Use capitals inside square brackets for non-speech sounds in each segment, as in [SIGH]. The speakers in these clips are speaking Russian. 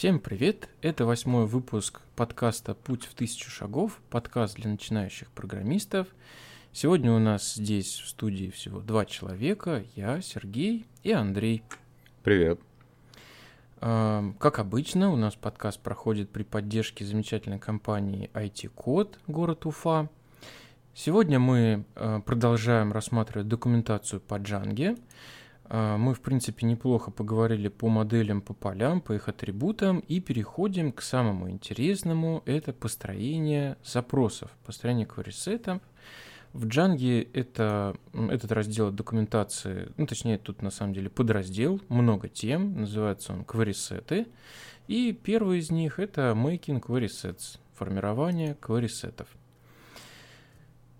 Всем привет! Это восьмой выпуск подкаста «Путь в тысячу шагов», подкаст для начинающих программистов. Сегодня у нас здесь в студии всего два человека, я, Сергей и Андрей. Привет. А, как обычно, у нас подкаст проходит при поддержке замечательной компании IT-код город Уфа. Сегодня мы а, продолжаем рассматривать документацию по Джанге. А, мы, в принципе, неплохо поговорили по моделям, по полям, по их атрибутам и переходим к самому интересному. Это построение запросов, построение query В Django это, этот раздел документации, ну, точнее, тут на самом деле подраздел, много тем, называется он query И первый из них это making query sets, формирование query сетов.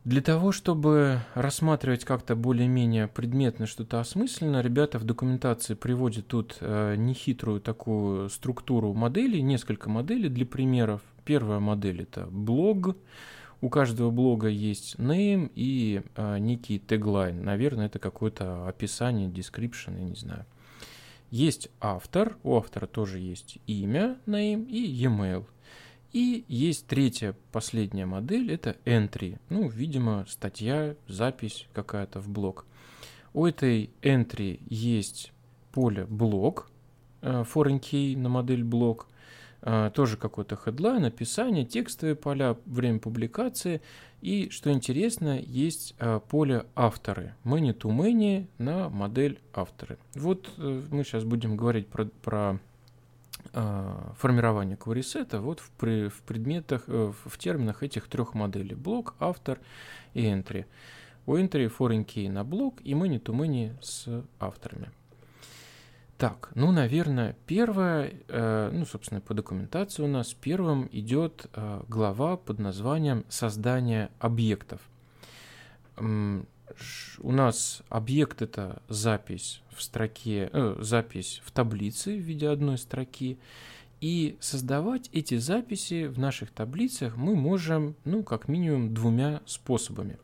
Для того, чтобы рассматривать как-то более-менее предметно что-то осмысленно, ребята в документации приводят тут э, нехитрую такую структуру моделей, несколько моделей для примеров. Первая модель это блог. У каждого блога есть name и э, некий теглайн. Наверное, это какое-то описание, description, я не знаю. Есть автор, у автора тоже есть имя, name и e-mail – и есть третья, последняя модель, это entry. Ну, видимо, статья, запись какая-то в блог. У этой entry есть поле блог, э, foreign key на модель блог, э, тоже какой-то headline, описание, текстовые поля, время публикации. И, что интересно, есть э, поле авторы, many to many на модель авторы. Вот мы сейчас будем говорить про, про а, формирования query вот в, при, в предметах, э, в терминах этих трех моделей. Блок, автор и entry. У entry foreign key на блок и many to many с авторами. Так, ну, наверное, первое, э, ну, собственно, по документации у нас первым идет э, глава под названием «Создание объектов» у нас объект это запись в строке, э, запись в таблице в виде одной строки. И создавать эти записи в наших таблицах мы можем, ну, как минимум, двумя способами.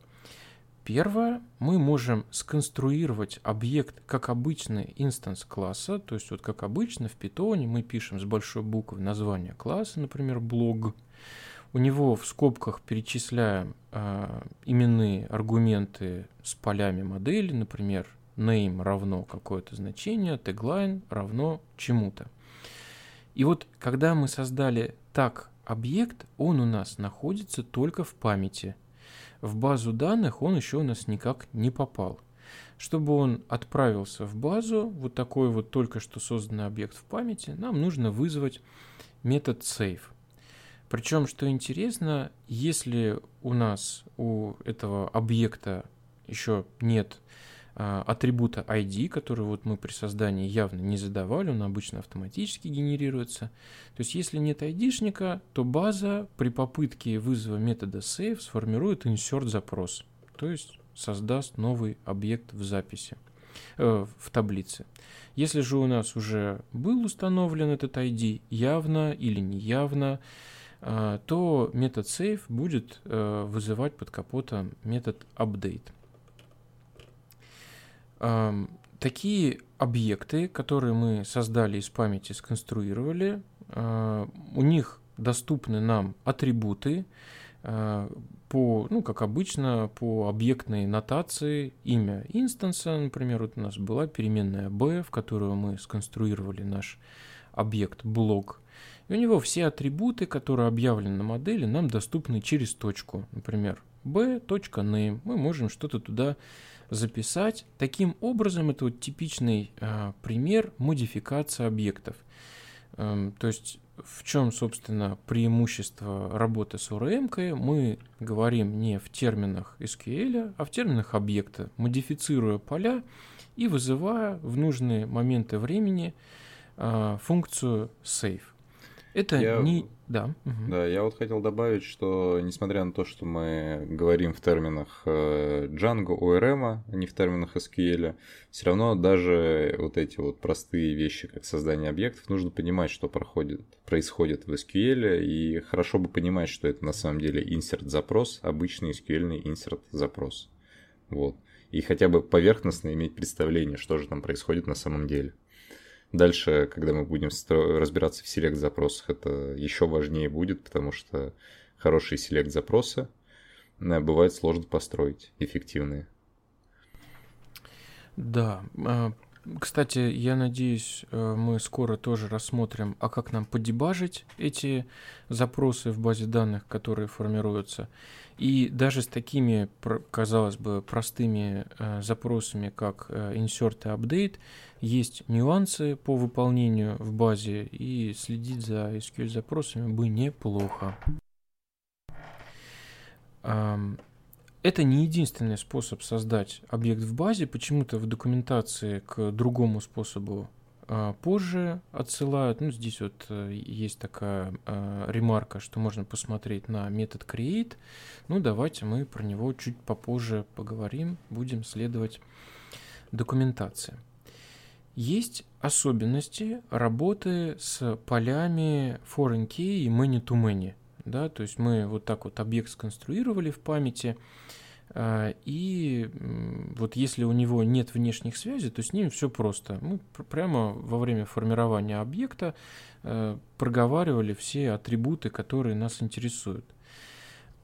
Первое, мы можем сконструировать объект как обычный инстанс класса, то есть вот как обычно в питоне мы пишем с большой буквы название класса, например, блог, у него в скобках перечисляем э, именные аргументы с полями модели, например, name равно какое-то значение, tagline равно чему-то. И вот когда мы создали так объект, он у нас находится только в памяти. В базу данных он еще у нас никак не попал. Чтобы он отправился в базу, вот такой вот только что созданный объект в памяти, нам нужно вызвать метод save. Причем, что интересно, если у нас у этого объекта еще нет а, атрибута ID, который вот мы при создании явно не задавали, он обычно автоматически генерируется. То есть если нет ID-шника, то база при попытке вызова метода save сформирует insert запрос, то есть создаст новый объект в записи, э, в таблице. Если же у нас уже был установлен этот ID, явно или неявно, а, то метод save будет э, вызывать под капотом метод update. Такие объекты, которые мы создали из памяти, сконструировали, а, у них доступны нам атрибуты по, ну, как обычно, по объектной нотации имя инстанса, например, вот у нас была переменная b, в которую мы сконструировали наш объект блок, и у него все атрибуты, которые объявлены на модели, нам доступны через точку. Например, b.name. Мы можем что-то туда записать. Таким образом, это вот типичный э, пример модификации объектов. Эм, то есть в чем, собственно, преимущество работы с ORM? Мы говорим не в терминах SQL, а в терминах объекта, модифицируя поля и вызывая в нужные моменты времени э, функцию save. Это я... не... Да. Угу. Да, я вот хотел добавить, что несмотря на то, что мы говорим в терминах э, Django, ORM, а не в терминах SQL, все равно даже вот эти вот простые вещи, как создание объектов, нужно понимать, что проходит, происходит в SQL, и хорошо бы понимать, что это на самом деле insert запрос, обычный SQL insert запрос. Вот. И хотя бы поверхностно иметь представление, что же там происходит на самом деле. Дальше, когда мы будем разбираться в селект-запросах, это еще важнее будет, потому что хорошие селект-запросы э, бывает сложно построить, эффективные. Да, а, кстати, я надеюсь, э, мы скоро тоже рассмотрим, а как нам подебажить эти запросы в базе данных, которые формируются. И даже с такими, казалось бы, простыми э, запросами, как э, insert и update, есть нюансы по выполнению в базе, и следить за SQL запросами бы неплохо. Это не единственный способ создать объект в базе. Почему-то в документации к другому способу а, позже отсылают. Ну, здесь вот э, есть такая а, ремарка, что можно посмотреть на метод create. Ну, давайте мы про него чуть попозже поговорим, будем следовать документации. Есть особенности работы с полями foreign key и many-to-many. -many, да? То есть мы вот так вот объект сконструировали в памяти, а, и вот если у него нет внешних связей, то с ним все просто. Мы прямо во время формирования объекта э, проговаривали все атрибуты, которые нас интересуют.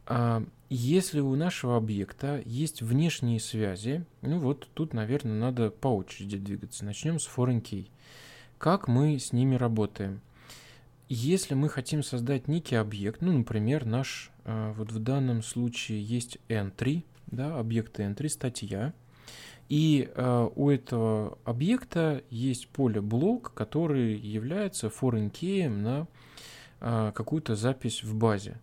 А если у нашего объекта есть внешние связи, ну вот тут, наверное, надо по очереди двигаться. Начнем с foreign key. Как мы с ними работаем? Если мы хотим создать некий объект, ну, например, наш, э, вот в данном случае есть entry, да, объекта entry, статья. И э, у этого объекта есть поле блок, который является foreign key на э, какую-то запись в базе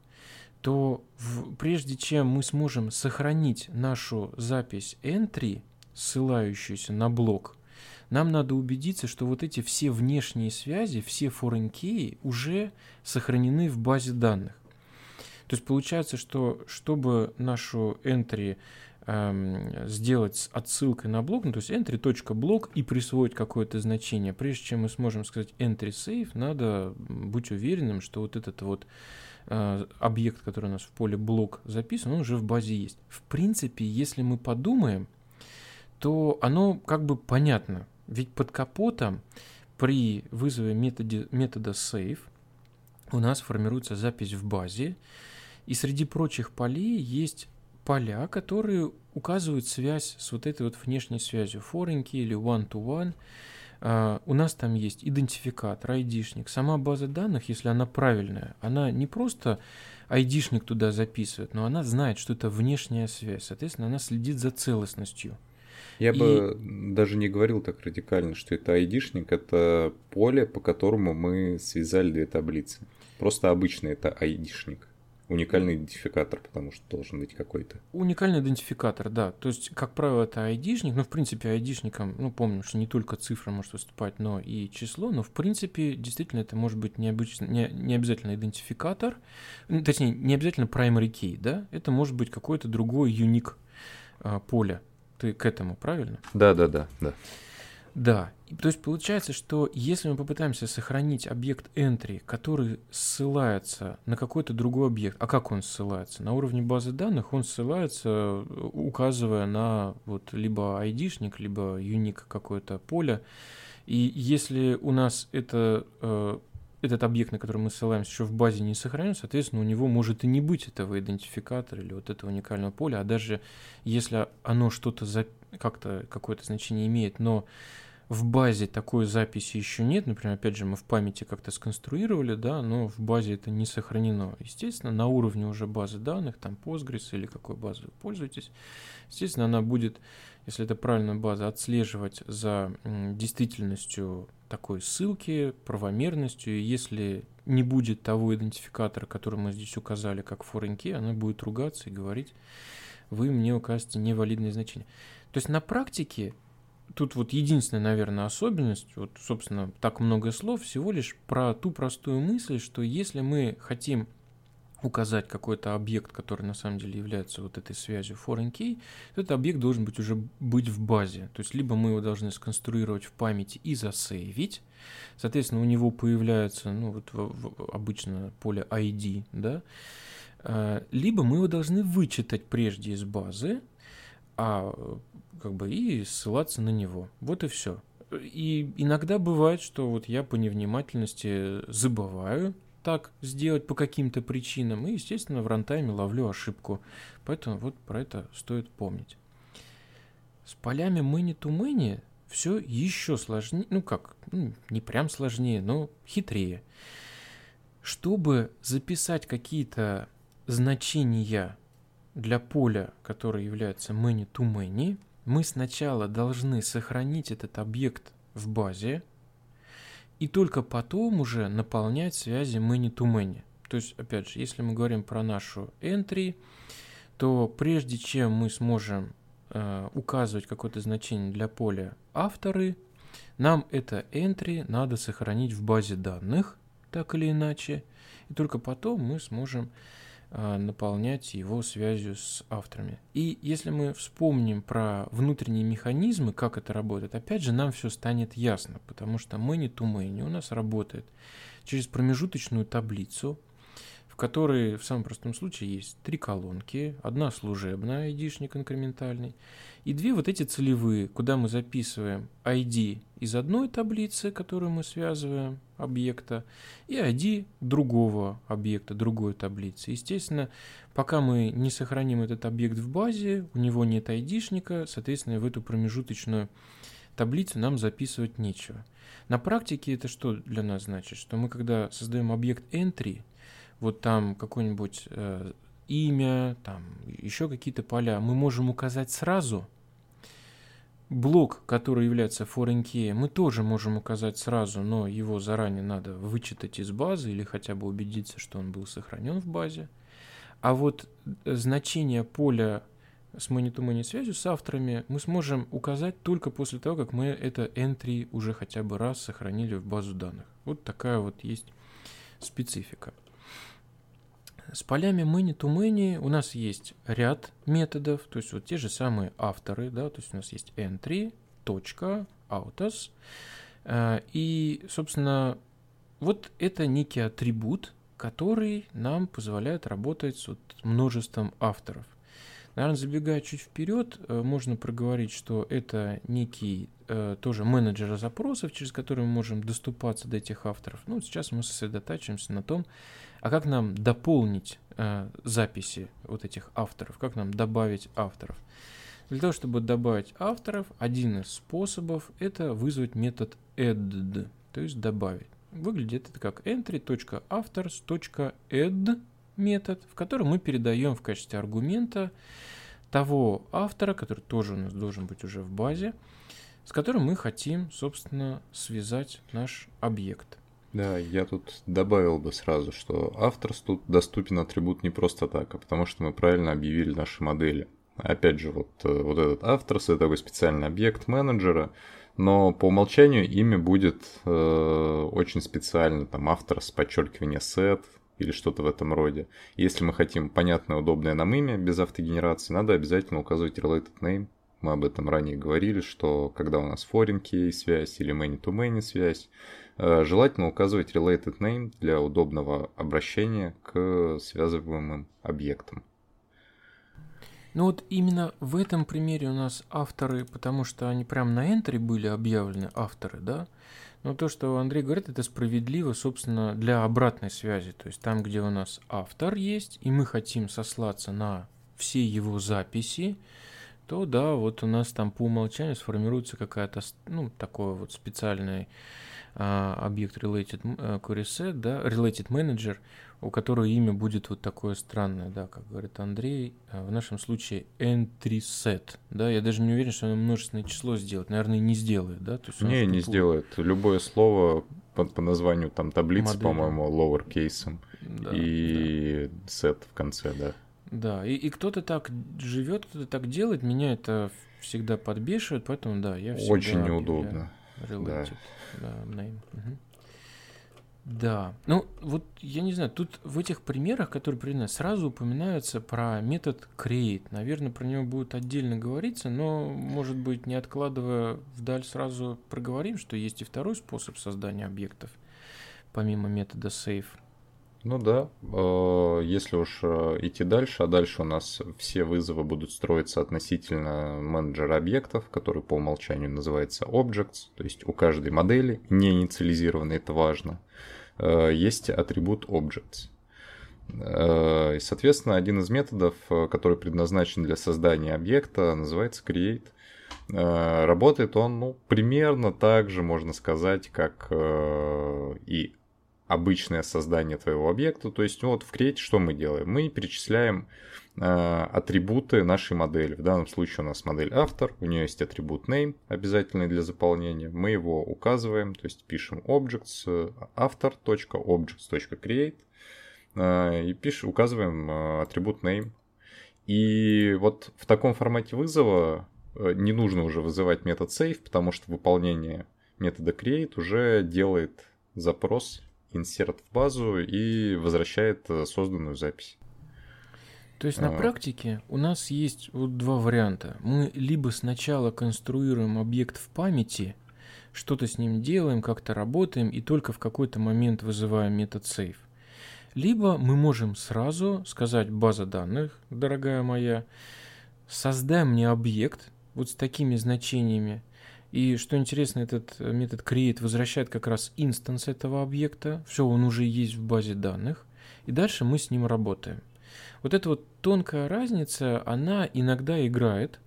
то в, прежде чем мы сможем сохранить нашу запись entry, ссылающуюся на блок, нам надо убедиться, что вот эти все внешние связи, все key уже сохранены в базе данных. То есть получается, что чтобы нашу entry эм, сделать с отсылкой на блок, ну, то есть entry.блок и присвоить какое-то значение, прежде чем мы сможем сказать entry save, надо быть уверенным, что вот этот вот э, объект, который у нас в поле блок записан, он уже в базе есть. В принципе, если мы подумаем, то оно как бы понятно. Ведь под капотом при вызове методе, метода save у нас формируется запись в базе, и среди прочих полей есть поля, которые указывают связь с вот этой вот внешней связью, форенки или one-to-one. Uh, у нас там есть идентификатор, айдишник. Сама база данных, если она правильная, она не просто айдишник туда записывает, но она знает, что это внешняя связь. Соответственно, она следит за целостностью. Я и... бы даже не говорил так радикально, что это айдишник, это поле, по которому мы связали две таблицы. Просто обычный это айдишник. Уникальный идентификатор, потому что должен быть какой-то. Уникальный идентификатор, да. То есть, как правило, это айдишник. Ну, в принципе, айдишником, ну, помню, что не только цифра может выступать, но и число. Но, в принципе, действительно, это может быть необычно, не, не обязательно идентификатор. Точнее, не обязательно primary key, да. Это может быть какой-то другой юник а, поле. Ты к этому, правильно? Да, да, да, да. Да, то есть получается, что если мы попытаемся сохранить объект entry, который ссылается на какой-то другой объект, а как он ссылается? На уровне базы данных он ссылается, указывая на вот либо ID-шник, либо unique какое-то поле. И если у нас это, э, этот объект, на который мы ссылаемся, еще в базе не сохранен, соответственно, у него может и не быть этого идентификатора или вот этого уникального поля, а даже если оно что-то за... как-то какое-то значение имеет, но в базе такой записи еще нет. Например, опять же, мы в памяти как-то сконструировали, да, но в базе это не сохранено. Естественно, на уровне уже базы данных, там Postgres или какой базой вы пользуетесь, естественно, она будет, если это правильная база, отслеживать за действительностью такой ссылки, правомерностью. И если не будет того идентификатора, который мы здесь указали, как foreign key, она будет ругаться и говорить, вы мне указываете невалидное значение. То есть на практике тут вот единственная, наверное, особенность, вот, собственно, так много слов, всего лишь про ту простую мысль, что если мы хотим указать какой-то объект, который на самом деле является вот этой связью foreign key, то этот объект должен быть уже быть в базе. То есть либо мы его должны сконструировать в памяти и засейвить, соответственно, у него появляется, ну вот в, в, обычно поле ID, да, а, либо мы его должны вычитать прежде из базы, а как бы и ссылаться на него. Вот и все. и иногда бывает, что вот я по невнимательности забываю так сделать по каким-то причинам, и, естественно, в рантайме ловлю ошибку. Поэтому вот про это стоит помнить. С полями many-to-many все еще сложнее, ну как, ну, не прям сложнее, но хитрее. Чтобы записать какие-то значения для поля, которое является many-to-many, мы сначала должны сохранить этот объект в базе, и только потом уже наполнять связи many-to-many. То есть, опять же, если мы говорим про нашу entry, то прежде чем мы сможем э, указывать какое-то значение для поля авторы, нам это entry надо сохранить в базе данных, так или иначе, и только потом мы сможем наполнять его связью с авторами. И если мы вспомним про внутренние механизмы, как это работает, опять же нам все станет ясно, потому что many to many у нас работает через промежуточную таблицу, которой в самом простом случае есть три колонки, одна служебная, ID-шник инкрементальный, и две вот эти целевые, куда мы записываем ID из одной таблицы, которую мы связываем, объекта, и ID другого объекта, другой таблицы. Естественно, пока мы не сохраним этот объект в базе, у него нет ID-шника, соответственно, в эту промежуточную таблицу нам записывать нечего. На практике это что для нас значит? Что мы, когда создаем объект entry, вот там какой-нибудь э, имя, там еще какие-то поля, мы можем указать сразу. Блок, который является foreign key, мы тоже можем указать сразу, но его заранее надо вычитать из базы или хотя бы убедиться, что он был сохранен в базе. А вот значение поля с many-to-many связью с авторами мы сможем указать только после того, как мы это entry уже хотя бы раз сохранили в базу данных. Вот такая вот есть специфика. С полями many to many у нас есть ряд методов, то есть вот те же самые авторы, да, то есть у нас есть entry, точка, autos, э, и, собственно, вот это некий атрибут, который нам позволяет работать с вот множеством авторов. Наверное, забегая чуть вперед, э, можно проговорить, что это некий э, тоже менеджер запросов, через который мы можем доступаться до этих авторов. Ну, сейчас мы сосредотачиваемся на том, а как нам дополнить э, записи вот этих авторов? Как нам добавить авторов? Для того, чтобы добавить авторов, один из способов это вызвать метод add, то есть добавить. Выглядит это как entry.authors.add метод, в котором мы передаем в качестве аргумента того автора, который тоже у нас должен быть уже в базе, с которым мы хотим, собственно, связать наш объект. Да, я тут добавил бы сразу, что авторс доступен атрибут не просто так, а потому что мы правильно объявили наши модели. Опять же, вот, э, вот этот авторс это такой специальный объект менеджера, но по умолчанию имя будет э, очень специально, там авторс, подчеркивание set или что-то в этом роде. Если мы хотим понятное, удобное нам имя без автогенерации, надо обязательно указывать related name. Мы об этом ранее говорили, что когда у нас foreign key связь или many-to-many связь, Э, желательно указывать related name для удобного обращения к связываемым объектам. Ну вот именно в этом примере у нас авторы, потому что они прям на энтре были объявлены авторы, да? Но то, что Андрей говорит, это справедливо, собственно, для обратной связи. То есть там, где у нас автор есть, и мы хотим сослаться на все его записи, то да, вот у нас там по умолчанию сформируется какая-то, ну, такое вот специальное а, объект related э, query set, да, related manager, у которого имя будет вот такое странное, да, как говорит Андрей, а, в нашем случае entry set, да, я даже не уверен, что оно множественное число сделает, наверное, не сделает, да, то есть не, не сделает, любое слово по, по названию там таблицы, по-моему, lowercase да, и да. set в конце, да. Да, и, и кто-то так живет, кто-то так делает, меня это всегда подбешивает, поэтому да, я всегда очень неудобно. Related. Да. name. Угу. Да, ну вот я не знаю, тут в этих примерах, которые приведены, сразу упоминаются про метод create. Наверное, про него будет отдельно говориться, но, может быть, не откладывая вдаль, сразу проговорим, что есть и второй способ создания объектов, помимо метода save. Ну да, э, если уж э, идти дальше, а дальше у нас все вызовы будут строиться относительно менеджера объектов, который по умолчанию называется Objects, то есть у каждой модели, не инициализированной, это важно, э, есть атрибут Objects. И, соответственно, один из методов, который предназначен для создания объекта, называется create. Работает он ну, примерно так же, можно сказать, как и обычное создание твоего объекта. То есть вот в Create что мы делаем? Мы перечисляем э, атрибуты нашей модели. В данном случае у нас модель автор, у нее есть атрибут name, обязательный для заполнения. Мы его указываем, то есть пишем objects author.objects.create э, и пишем, указываем э, атрибут name. И вот в таком формате вызова э, не нужно уже вызывать метод save, потому что выполнение метода create уже делает запрос инсерт в базу и возвращает э, созданную запись. То есть на а... практике у нас есть вот два варианта. Мы либо сначала конструируем объект в памяти, что-то с ним делаем, как-то работаем, и только в какой-то момент вызываем метод save. Либо мы можем сразу сказать база данных, дорогая моя, создай мне объект вот с такими значениями, и что интересно, этот э, метод create возвращает как раз инстанс этого объекта. Все, он уже есть в базе данных. И дальше мы с ним работаем. Вот эта вот тонкая разница, она иногда играет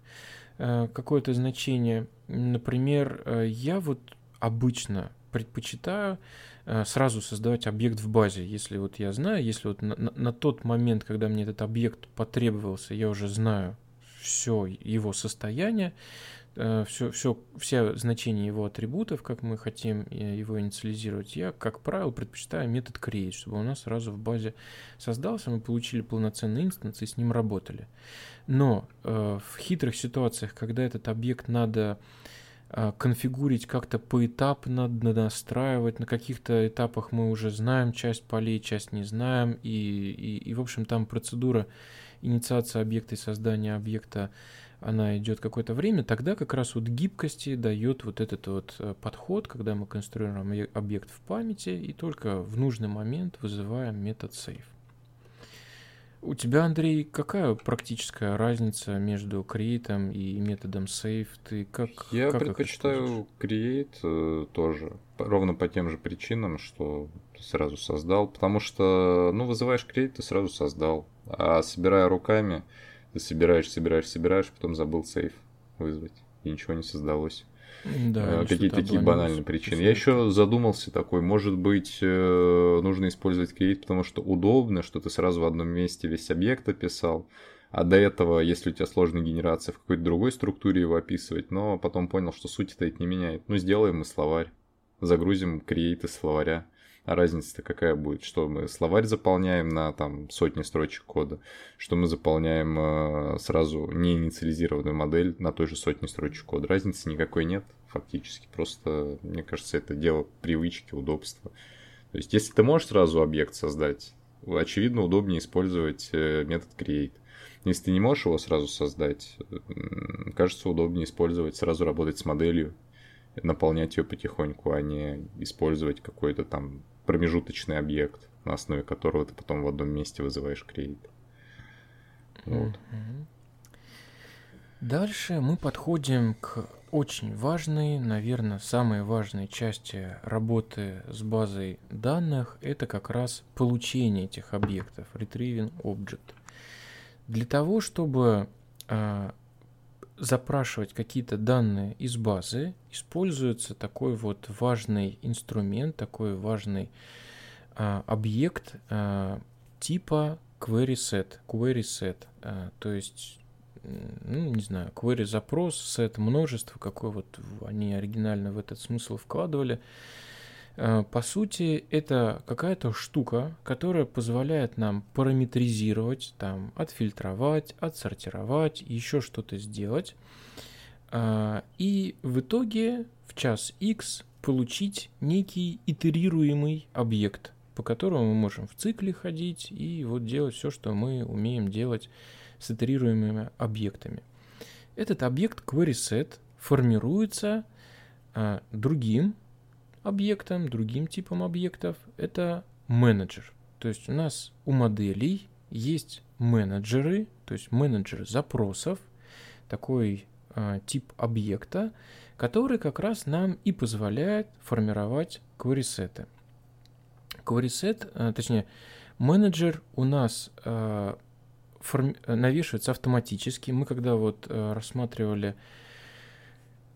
э, какое-то значение. Например, э, я вот обычно предпочитаю сразу создавать объект в базе. Если вот я знаю, если вот на, на тот момент, когда мне этот объект потребовался, я уже знаю все его состояние, все, э, все, все значения его атрибутов, как мы хотим э, его инициализировать, я, как правило, предпочитаю метод create, чтобы у нас сразу в базе создался, мы получили полноценный инстанс и с ним работали. Но э, в хитрых ситуациях, когда этот объект надо э, конфигурить как-то поэтапно, настраивать, на каких-то этапах мы уже знаем часть полей, часть не знаем, и, и, и в общем, там процедура инициации объекта и создания объекта она идет какое-то время, тогда как раз вот гибкости дает вот этот вот э, подход, когда мы конструируем объект в памяти и только в нужный момент вызываем метод save. У тебя, Андрей, какая практическая разница между create и методом save? Ты как? Я как предпочитаю create э, тоже, ровно по тем же причинам, что сразу создал, потому что, ну, вызываешь create, ты сразу создал, а собирая руками, собираешь, собираешь, собираешь, потом забыл сейф вызвать, и ничего не создалось. Да, а, Какие-то такие банальные причины. Я еще задумался такой, может быть, э, нужно использовать create, потому что удобно, что ты сразу в одном месте весь объект описал, а до этого, если у тебя сложная генерация, в какой-то другой структуре его описывать, но потом понял, что суть-то это не меняет. Ну, сделаем мы словарь, загрузим из словаря, а разница-то какая будет? Что мы словарь заполняем на там сотни строчек кода, что мы заполняем э, сразу не инициализированную модель на той же сотне строчек кода. Разницы никакой нет фактически. Просто, мне кажется, это дело привычки, удобства. То есть, если ты можешь сразу объект создать, очевидно, удобнее использовать э, метод create. Если ты не можешь его сразу создать, кажется, удобнее использовать, сразу работать с моделью, наполнять ее потихоньку, а не использовать какой-то там промежуточный объект, на основе которого ты потом в одном месте вызываешь create. Вот. Дальше мы подходим к очень важной, наверное, самой важной части работы с базой данных. Это как раз получение этих объектов, retrieving object. Для того, чтобы а, запрашивать какие-то данные из базы, используется такой вот важный инструмент, такой важный а, объект а, типа query set, query set, а, то есть ну, не знаю, query запрос, set множество, какой вот они оригинально в этот смысл вкладывали. Э, по сути, это какая-то штука, которая позволяет нам параметризировать, там, отфильтровать, отсортировать, еще что-то сделать. Э, и в итоге в час X получить некий итерируемый объект, по которому мы можем в цикле ходить и вот делать все, что мы умеем делать с итерируемыми объектами. Этот объект querySet формируется а, другим объектом, другим типом объектов, это менеджер. То есть у нас у моделей есть менеджеры, то есть менеджер запросов, такой э, тип объекта, который как раз нам и позволяет формировать query-сеты. Query-сет, э, точнее, менеджер у нас э, форми- навешивается автоматически. Мы когда вот э, рассматривали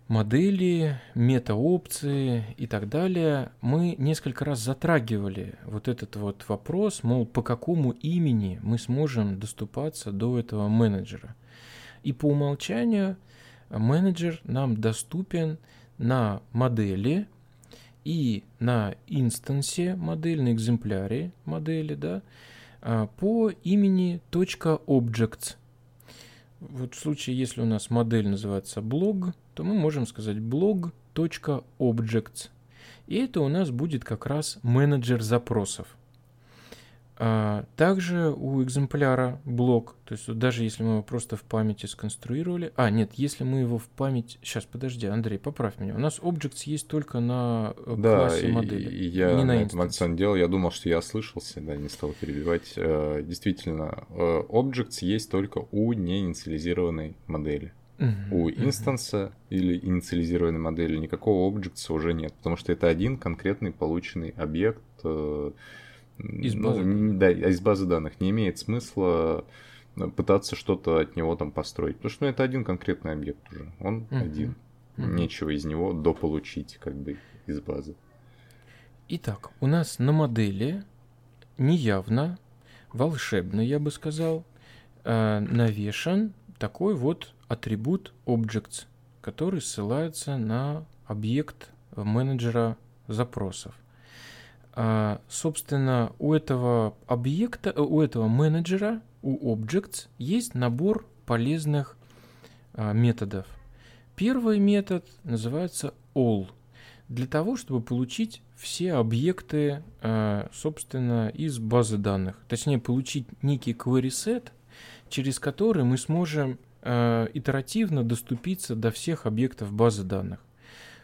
модели, мета-опции и так далее, мы несколько раз затрагивали вот этот вот вопрос, мол, по какому имени мы сможем доступаться до этого менеджера. И по умолчанию менеджер нам доступен на модели и на инстансе модели, на экземпляре модели, да, а, по имени .objects. Вот в случае, если у нас модель называется блог, то мы можем сказать blog.objects. И это у нас будет как раз менеджер запросов. А также у экземпляра блок, то есть даже если мы его просто в памяти сконструировали, а нет, если мы его в память, сейчас подожди, Андрей, поправь меня, у нас objects есть только на э, да, классе модели, и я не на, на этом делал, я думал, что я ослышался, да, не стал перебивать. Э, действительно, э, objects есть только у неинициализированной модели. У инстанса или инициализированной модели никакого objects уже нет, потому что это один конкретный полученный объект из ну, базы. Ну, да, из базы данных. Не имеет смысла э, пытаться что-то от него там построить. Потому что ну, это один конкретный объект уже. Он uh-huh. один. Uh-huh. Нечего из него дополучить, как бы, из базы. Итак, у нас на модели неявно, волшебно, я бы сказал, э, навешан такой вот атрибут objects, который ссылается на объект менеджера запросов. А, собственно, у этого объекта, у этого менеджера, у Objects есть набор полезных а, методов. Первый метод называется all. Для того, чтобы получить все объекты, а, собственно, из базы данных. Точнее, получить некий query set, через который мы сможем итеративно доступиться до всех объектов базы данных.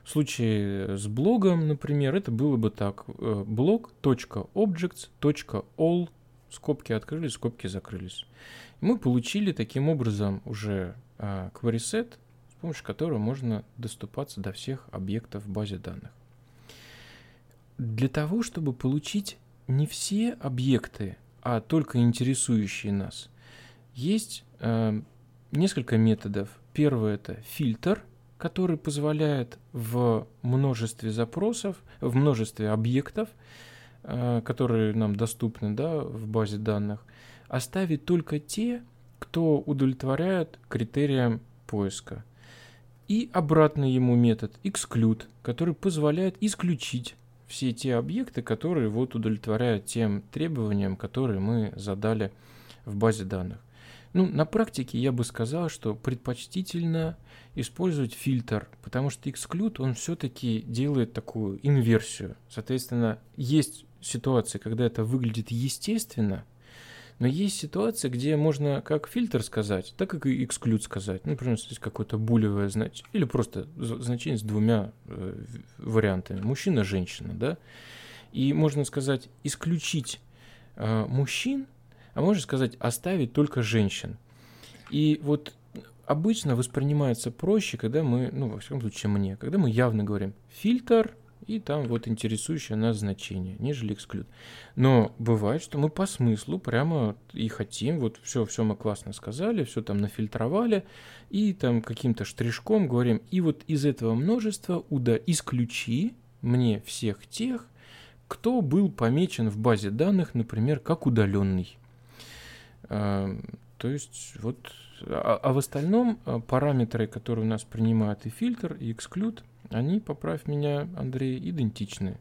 В случае с блогом, например, это было бы так. Э, blog.objects.all скобки открылись, скобки закрылись. И мы получили таким образом уже а, query set, с помощью которого можно доступаться до всех объектов в базе данных. Для того, чтобы получить не все объекты, а только интересующие нас, есть э, несколько методов. Первый это фильтр – который позволяет в множестве запросов, в множестве объектов, э, которые нам доступны да, в базе данных, оставить только те, кто удовлетворяет критериям поиска. И обратный ему метод exclude, который позволяет исключить все те объекты, которые вот удовлетворяют тем требованиям, которые мы задали в базе данных. Ну, на практике я бы сказал, что предпочтительно использовать фильтр, потому что Xclude, он все-таки делает такую инверсию. Соответственно, есть ситуации, когда это выглядит естественно, но есть ситуации, где можно как фильтр сказать, так и exclude сказать. Ну, например, здесь какое-то булевое значение, или просто значение с двумя э, вариантами. Мужчина, женщина, да. И можно сказать исключить э, мужчин, а можно сказать оставить только женщин. И вот обычно воспринимается проще, когда мы, ну, во всяком случае, мне, когда мы явно говорим фильтр и там вот интересующее нас значение, нежели эксклюд. Но бывает, что мы по смыслу прямо и хотим, вот все, все мы классно сказали, все там нафильтровали, и там каким-то штришком говорим, и вот из этого множества уда исключи мне всех тех, кто был помечен в базе данных, например, как удаленный. То есть вот, а, а в остальном а, параметры, которые у нас принимают и фильтр, и эксклюд, они, поправь меня, Андрей, идентичны.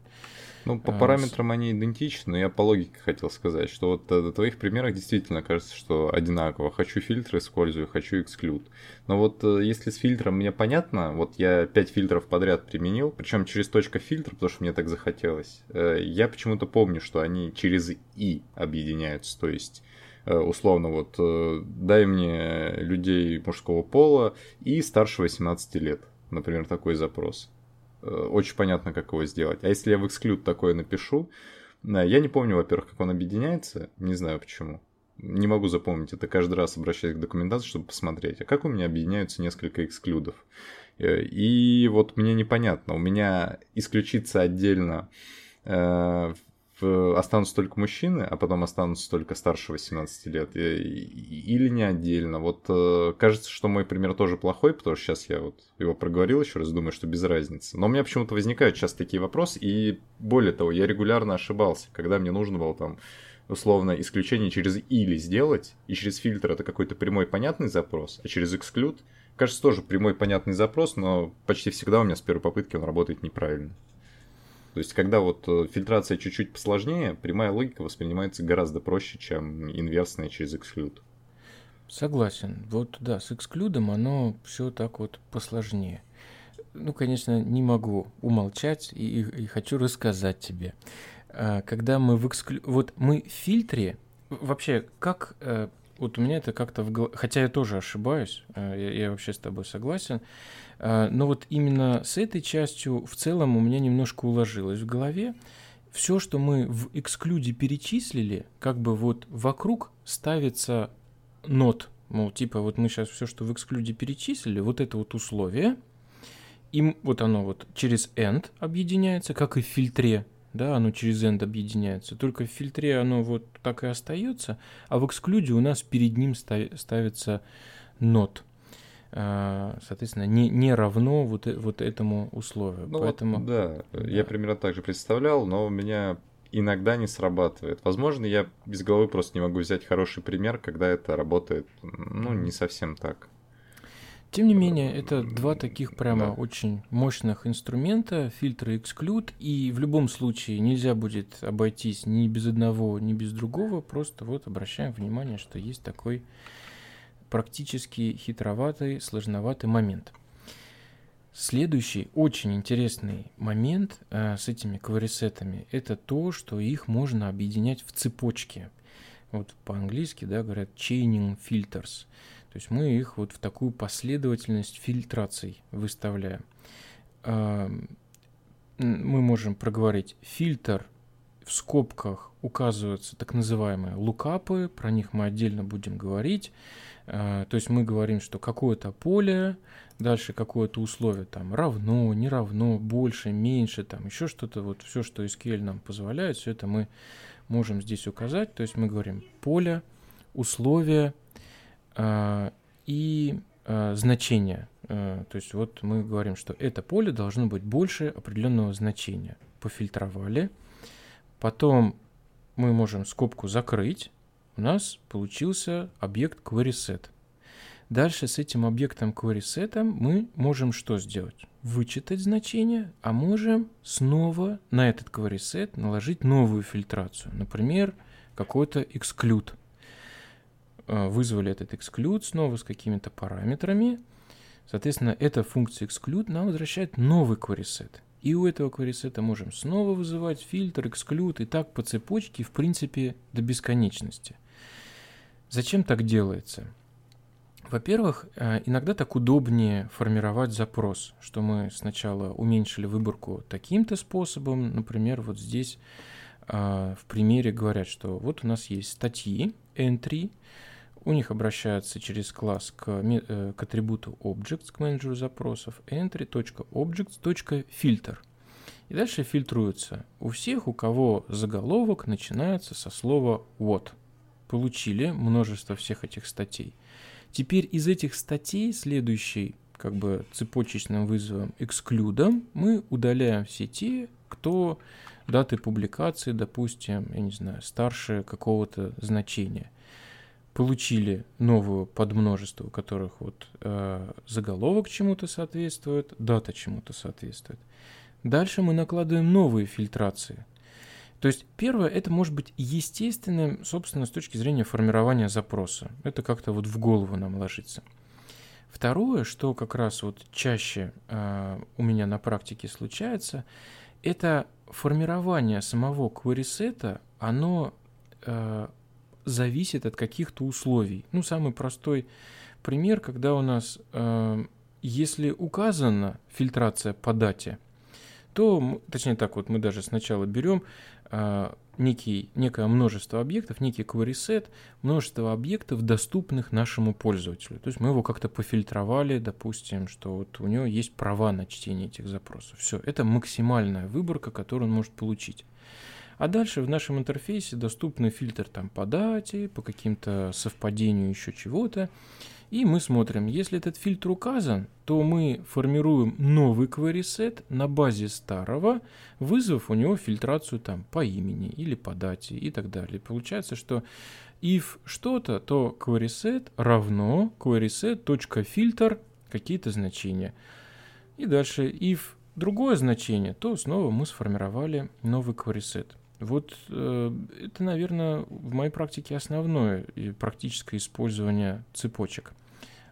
Ну, по а, параметрам с... они идентичны, но я по логике хотел сказать, что вот э, твоих примерах действительно кажется, что одинаково. Хочу фильтр использую, хочу эксклюд. Но вот э, если с фильтром мне понятно, вот я 5 фильтров подряд применил, причем через точка фильтр, потому что мне так захотелось, э, я почему-то помню, что они через и объединяются, то есть Э, условно, вот, э, дай мне людей мужского пола и старше 18 лет, например, такой запрос. Э, очень понятно, как его сделать. А если я в exclude такое напишу, я не помню, во-первых, как он объединяется, не знаю почему. Не могу запомнить, это каждый раз обращаюсь к документации, чтобы посмотреть. А как у меня объединяются несколько эксклюдов? Э, и вот мне непонятно, у меня исключится отдельно э, останутся только мужчины, а потом останутся только старше 18 лет, или не отдельно. Вот э, кажется, что мой пример тоже плохой, потому что сейчас я вот его проговорил еще раз, думаю, что без разницы. Но у меня почему-то возникают сейчас такие вопросы, и более того, я регулярно ошибался, когда мне нужно было там условно исключение через или сделать, и через фильтр это какой-то прямой понятный запрос, а через эксклюд, кажется, тоже прямой понятный запрос, но почти всегда у меня с первой попытки он работает неправильно. То есть, когда вот э, фильтрация чуть-чуть посложнее, прямая логика воспринимается гораздо проще, чем инверсная через эксклюд. Согласен. Вот да, с эксклюдом оно все так вот посложнее. Ну, конечно, не могу умолчать и, и, и хочу рассказать тебе. А, когда мы в эксклю... Вот мы в фильтре... Вообще, как... Э, вот у меня это как-то в голове... Хотя я тоже ошибаюсь, э, я, я вообще с тобой согласен. А, но вот именно с этой частью в целом у меня немножко уложилось в голове. Все, что мы в эксклюде перечислили, как бы вот вокруг ставится нот. Мол, типа вот мы сейчас все, что в эксклюде перечислили, вот это вот условие, и вот оно вот через end объединяется, как и в фильтре, да, оно через end объединяется. Только в фильтре оно вот так и остается, а в эксклюде у нас перед ним ставится not. А, соответственно, не, не равно вот, э, вот этому условию. Ну Поэтому... вот, да, да, я примерно так же представлял, но у меня иногда не срабатывает. Возможно, я без головы просто не могу взять хороший пример, когда это работает, ну, не совсем так. Тем не менее, это два таких прямо да. очень мощных инструмента, фильтр и эксклюд, и в любом случае нельзя будет обойтись ни без одного, ни без другого, просто вот обращаем внимание, что есть такой практически хитроватый, сложноватый момент. Следующий очень интересный момент э, с этими кварисетами – это то, что их можно объединять в цепочки. Вот по-английски да, говорят chaining filters. То есть мы их вот в такую последовательность фильтраций выставляем. Мы можем проговорить фильтр в скобках указываются так называемые лукапы, про них мы отдельно будем говорить. А, то есть мы говорим, что какое-то поле, дальше какое-то условие там равно, не равно, больше, меньше, там еще что-то, вот все, что SQL нам позволяет, все это мы можем здесь указать. То есть мы говорим поле, условие и э, значение. Э, то есть вот мы говорим, что это поле должно быть больше определенного значения. Пофильтровали. Потом мы можем скобку закрыть, у нас получился объект querySet. Дальше с этим объектом querySet мы можем что сделать? Вычитать значение, а можем снова на этот querySet наложить новую фильтрацию. Например, какой-то exclude. Э, вызвали этот exclude снова с какими-то параметрами. Соответственно, эта функция exclude нам возвращает новый querySet. И у этого querySet можем снова вызывать фильтр, exclude и так по цепочке, в принципе, до бесконечности. Зачем так делается? Во-первых, э, иногда так удобнее формировать запрос, что мы сначала уменьшили выборку таким-то способом. Например, вот здесь э, в примере говорят, что вот у нас есть статьи, entry, у них обращаются через класс к, э, к атрибуту objects, к менеджеру запросов, entry.objects.filter. И дальше фильтруются у всех, у кого заголовок начинается со слова what – получили множество всех этих статей. Теперь из этих статей следующий как бы цепочечным вызовом эксклюдом мы удаляем все те, кто даты публикации, допустим, я не знаю, старше какого-то значения. Получили новую подмножество, у которых вот э, заголовок чему-то соответствует, дата чему-то соответствует. Дальше мы накладываем новые фильтрации – то есть первое, это может быть естественным, собственно, с точки зрения формирования запроса. Это как-то вот в голову нам ложится. Второе, что как раз вот чаще э, у меня на практике случается, это формирование самого query оно э, зависит от каких-то условий. Ну, самый простой пример, когда у нас, э, если указана фильтрация по дате, то, точнее так, вот мы даже сначала берем а, некий, некое множество объектов, некий query set, множество объектов, доступных нашему пользователю. То есть мы его как-то пофильтровали, допустим, что вот у него есть права на чтение этих запросов. Все, это максимальная выборка, которую он может получить. А дальше в нашем интерфейсе доступны фильтр там по дате, по каким-то совпадению еще чего-то. И мы смотрим, если этот фильтр указан, то мы формируем новый query set на базе старого, вызвав у него фильтрацию там по имени или по дате и так далее. Получается, что if что-то, то query set равно query set.filter какие-то значения. И дальше if другое значение, то снова мы сформировали новый query set. Вот э, это, наверное, в моей практике основное практическое использование цепочек.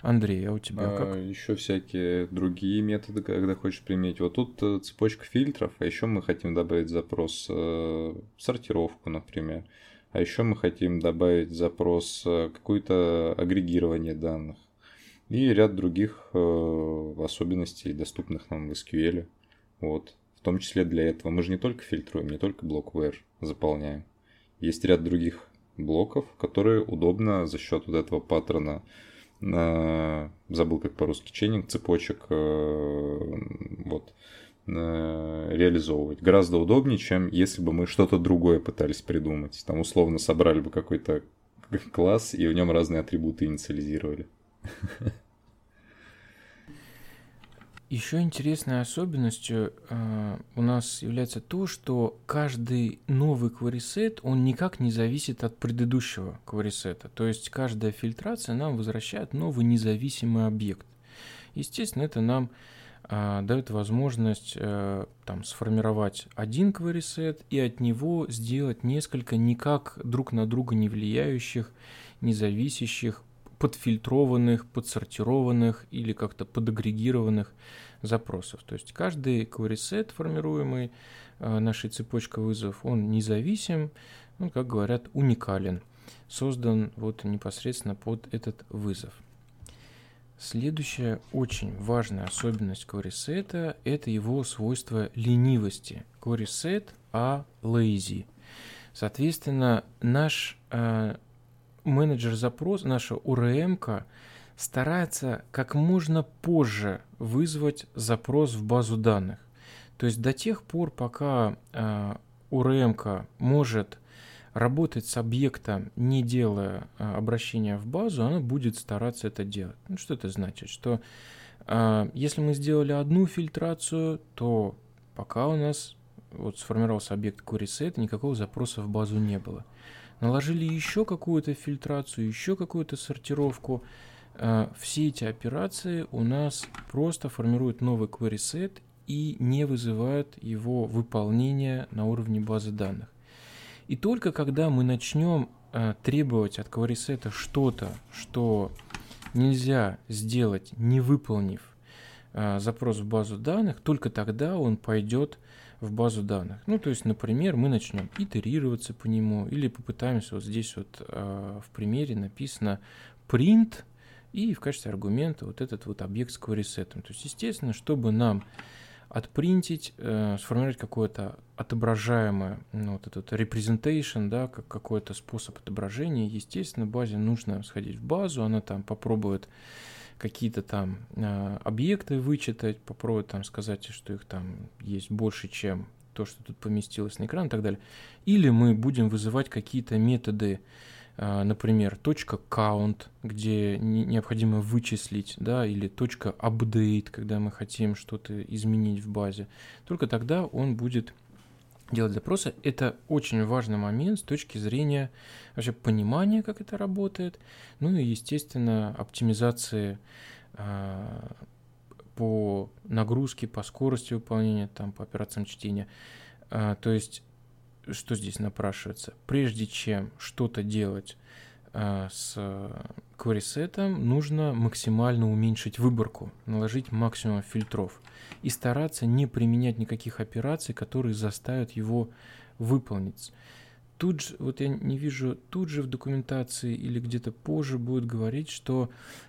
Андрей, а у тебя а, как? Еще всякие другие методы, когда хочешь применить. Вот тут э, цепочка фильтров, а еще мы хотим добавить запрос э, сортировку, например. А еще мы хотим добавить запрос э, какое-то агрегирование данных. И ряд других э, особенностей, доступных нам в SQL. Вот. В том числе для этого. Мы же не только фильтруем, не только блок where заполняем. Есть ряд других блоков, которые удобно за счет вот этого паттерна забыл как по-русски, чейнинг цепочек э, вот, э, реализовывать. Гораздо удобнее, чем если бы мы что-то другое пытались придумать. Там условно собрали бы какой-то класс и в нем разные атрибуты инициализировали. [LAUGHS] Еще интересной особенностью э, у нас является то, что каждый новый query он никак не зависит от предыдущего query То есть каждая фильтрация нам возвращает новый независимый объект. Естественно, это нам э, дает возможность э, там, сформировать один query и от него сделать несколько никак друг на друга не влияющих, независящих подфильтрованных, подсортированных или как-то подагрегированных запросов. То есть каждый query set, формируемый э, нашей цепочкой вызовов, он независим, ну, как говорят, уникален, создан вот непосредственно под этот вызов. Следующая очень важная особенность query это его свойство ленивости. Query set а lazy. Соответственно, наш э, менеджер запрос, наша URM старается как можно позже вызвать запрос в базу данных. То есть до тех пор, пока э, URM может работать с объектом, не делая э, обращения в базу, она будет стараться это делать. Ну, что это значит? Что э, если мы сделали одну фильтрацию, то пока у нас вот сформировался объект querySet, никакого запроса в базу не было наложили еще какую-то фильтрацию, еще какую-то сортировку. А, все эти операции у нас просто формируют новый query set и не вызывают его выполнения на уровне базы данных. И только когда мы начнем а, требовать от query set что-то, что нельзя сделать, не выполнив а, запрос в базу данных, только тогда он пойдет в базу данных. Ну, то есть, например, мы начнем итерироваться по нему или попытаемся вот здесь вот э, в примере написано print и в качестве аргумента вот этот вот объект с query То есть, естественно, чтобы нам отпринтить, э, сформировать какое-то отображаемое, ну, вот этот representation, да, как какой-то способ отображения, естественно, базе нужно сходить в базу, она там попробует какие-то там э, объекты вычитать, попробовать там сказать, что их там есть больше, чем то, что тут поместилось на экран и так далее. Или мы будем вызывать какие-то методы, э, например, точка .count, где не, необходимо вычислить, да, или точка .update, когда мы хотим что-то изменить в базе. Только тогда он будет делать запросы. Это очень важный момент с точки зрения вообще понимания, как это работает, ну и, естественно, оптимизации э, по нагрузке, по скорости выполнения, там, по операциям чтения. Э, то есть, что здесь напрашивается? Прежде чем что-то делать э, с query нужно максимально уменьшить выборку, наложить максимум фильтров и стараться не применять никаких операций, которые заставят его выполнить. Тут же, вот я не вижу, тут же в документации или где-то позже будет говорить, что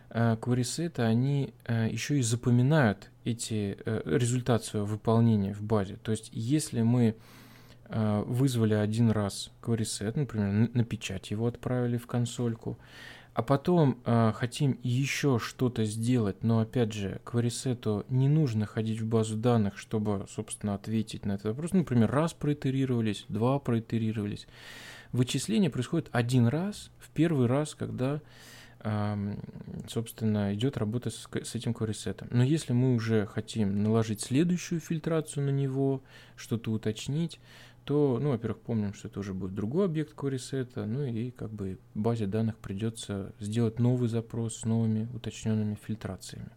э, query они э, еще и запоминают эти э, результат выполнения в базе. То есть, если мы э, вызвали один раз set, например, на печать его отправили в консольку, а потом э, хотим еще что-то сделать, но опять же, к query не нужно ходить в базу данных, чтобы, собственно, ответить на этот вопрос. Ну, например, раз проитерировались, два проитерировались. Вычисление происходит один раз, в первый раз, когда собственно, идет работа с, с этим query Но если мы уже хотим наложить следующую фильтрацию на него, что-то уточнить, то, ну, во-первых, помним, что это уже будет другой объект query ну и как бы базе данных придется сделать новый запрос с новыми уточненными фильтрациями.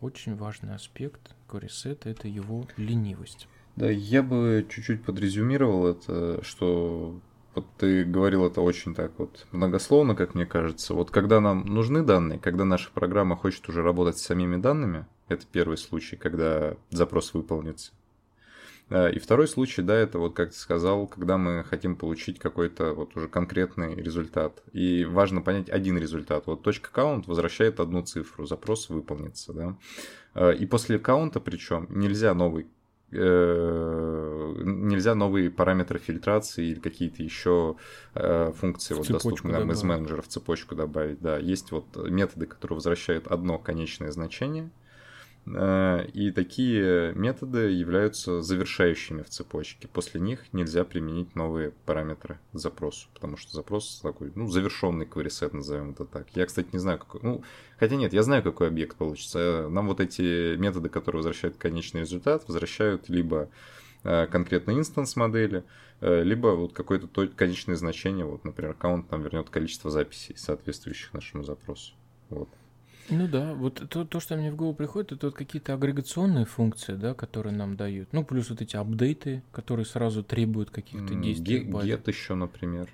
Очень важный аспект query это его ленивость. Да, я бы чуть-чуть подрезюмировал это, что вот ты говорил это очень так вот многословно, как мне кажется. Вот когда нам нужны данные, когда наша программа хочет уже работать с самими данными, это первый случай, когда запрос выполнится. А, и второй случай, да, это вот, как ты сказал, когда мы хотим получить какой-то вот уже конкретный результат. И важно понять один результат. Вот точка count возвращает одну цифру, запрос выполнится, да. А, и после каунта, причем, нельзя новый Э, нельзя новые параметры фильтрации или какие-то еще э, функции вот, доступны нам из менеджера в цепочку добавить. Да, есть вот методы, которые возвращают одно конечное значение – и такие методы являются завершающими в цепочке. После них нельзя применить новые параметры запросу, потому что запрос такой, ну, завершенный query назовем это так. Я, кстати, не знаю, какой, ну, хотя нет, я знаю, какой объект получится. Нам вот эти методы, которые возвращают конечный результат, возвращают либо э, конкретно инстанс модели, э, либо вот какое-то конечное значение, вот, например, аккаунт нам вернет количество записей, соответствующих нашему запросу. Вот. Ну да, вот то, то, что мне в голову приходит, это вот какие-то агрегационные функции, да, которые нам дают. Ну, плюс вот эти апдейты, которые сразу требуют каких-то действий. Get еще, например.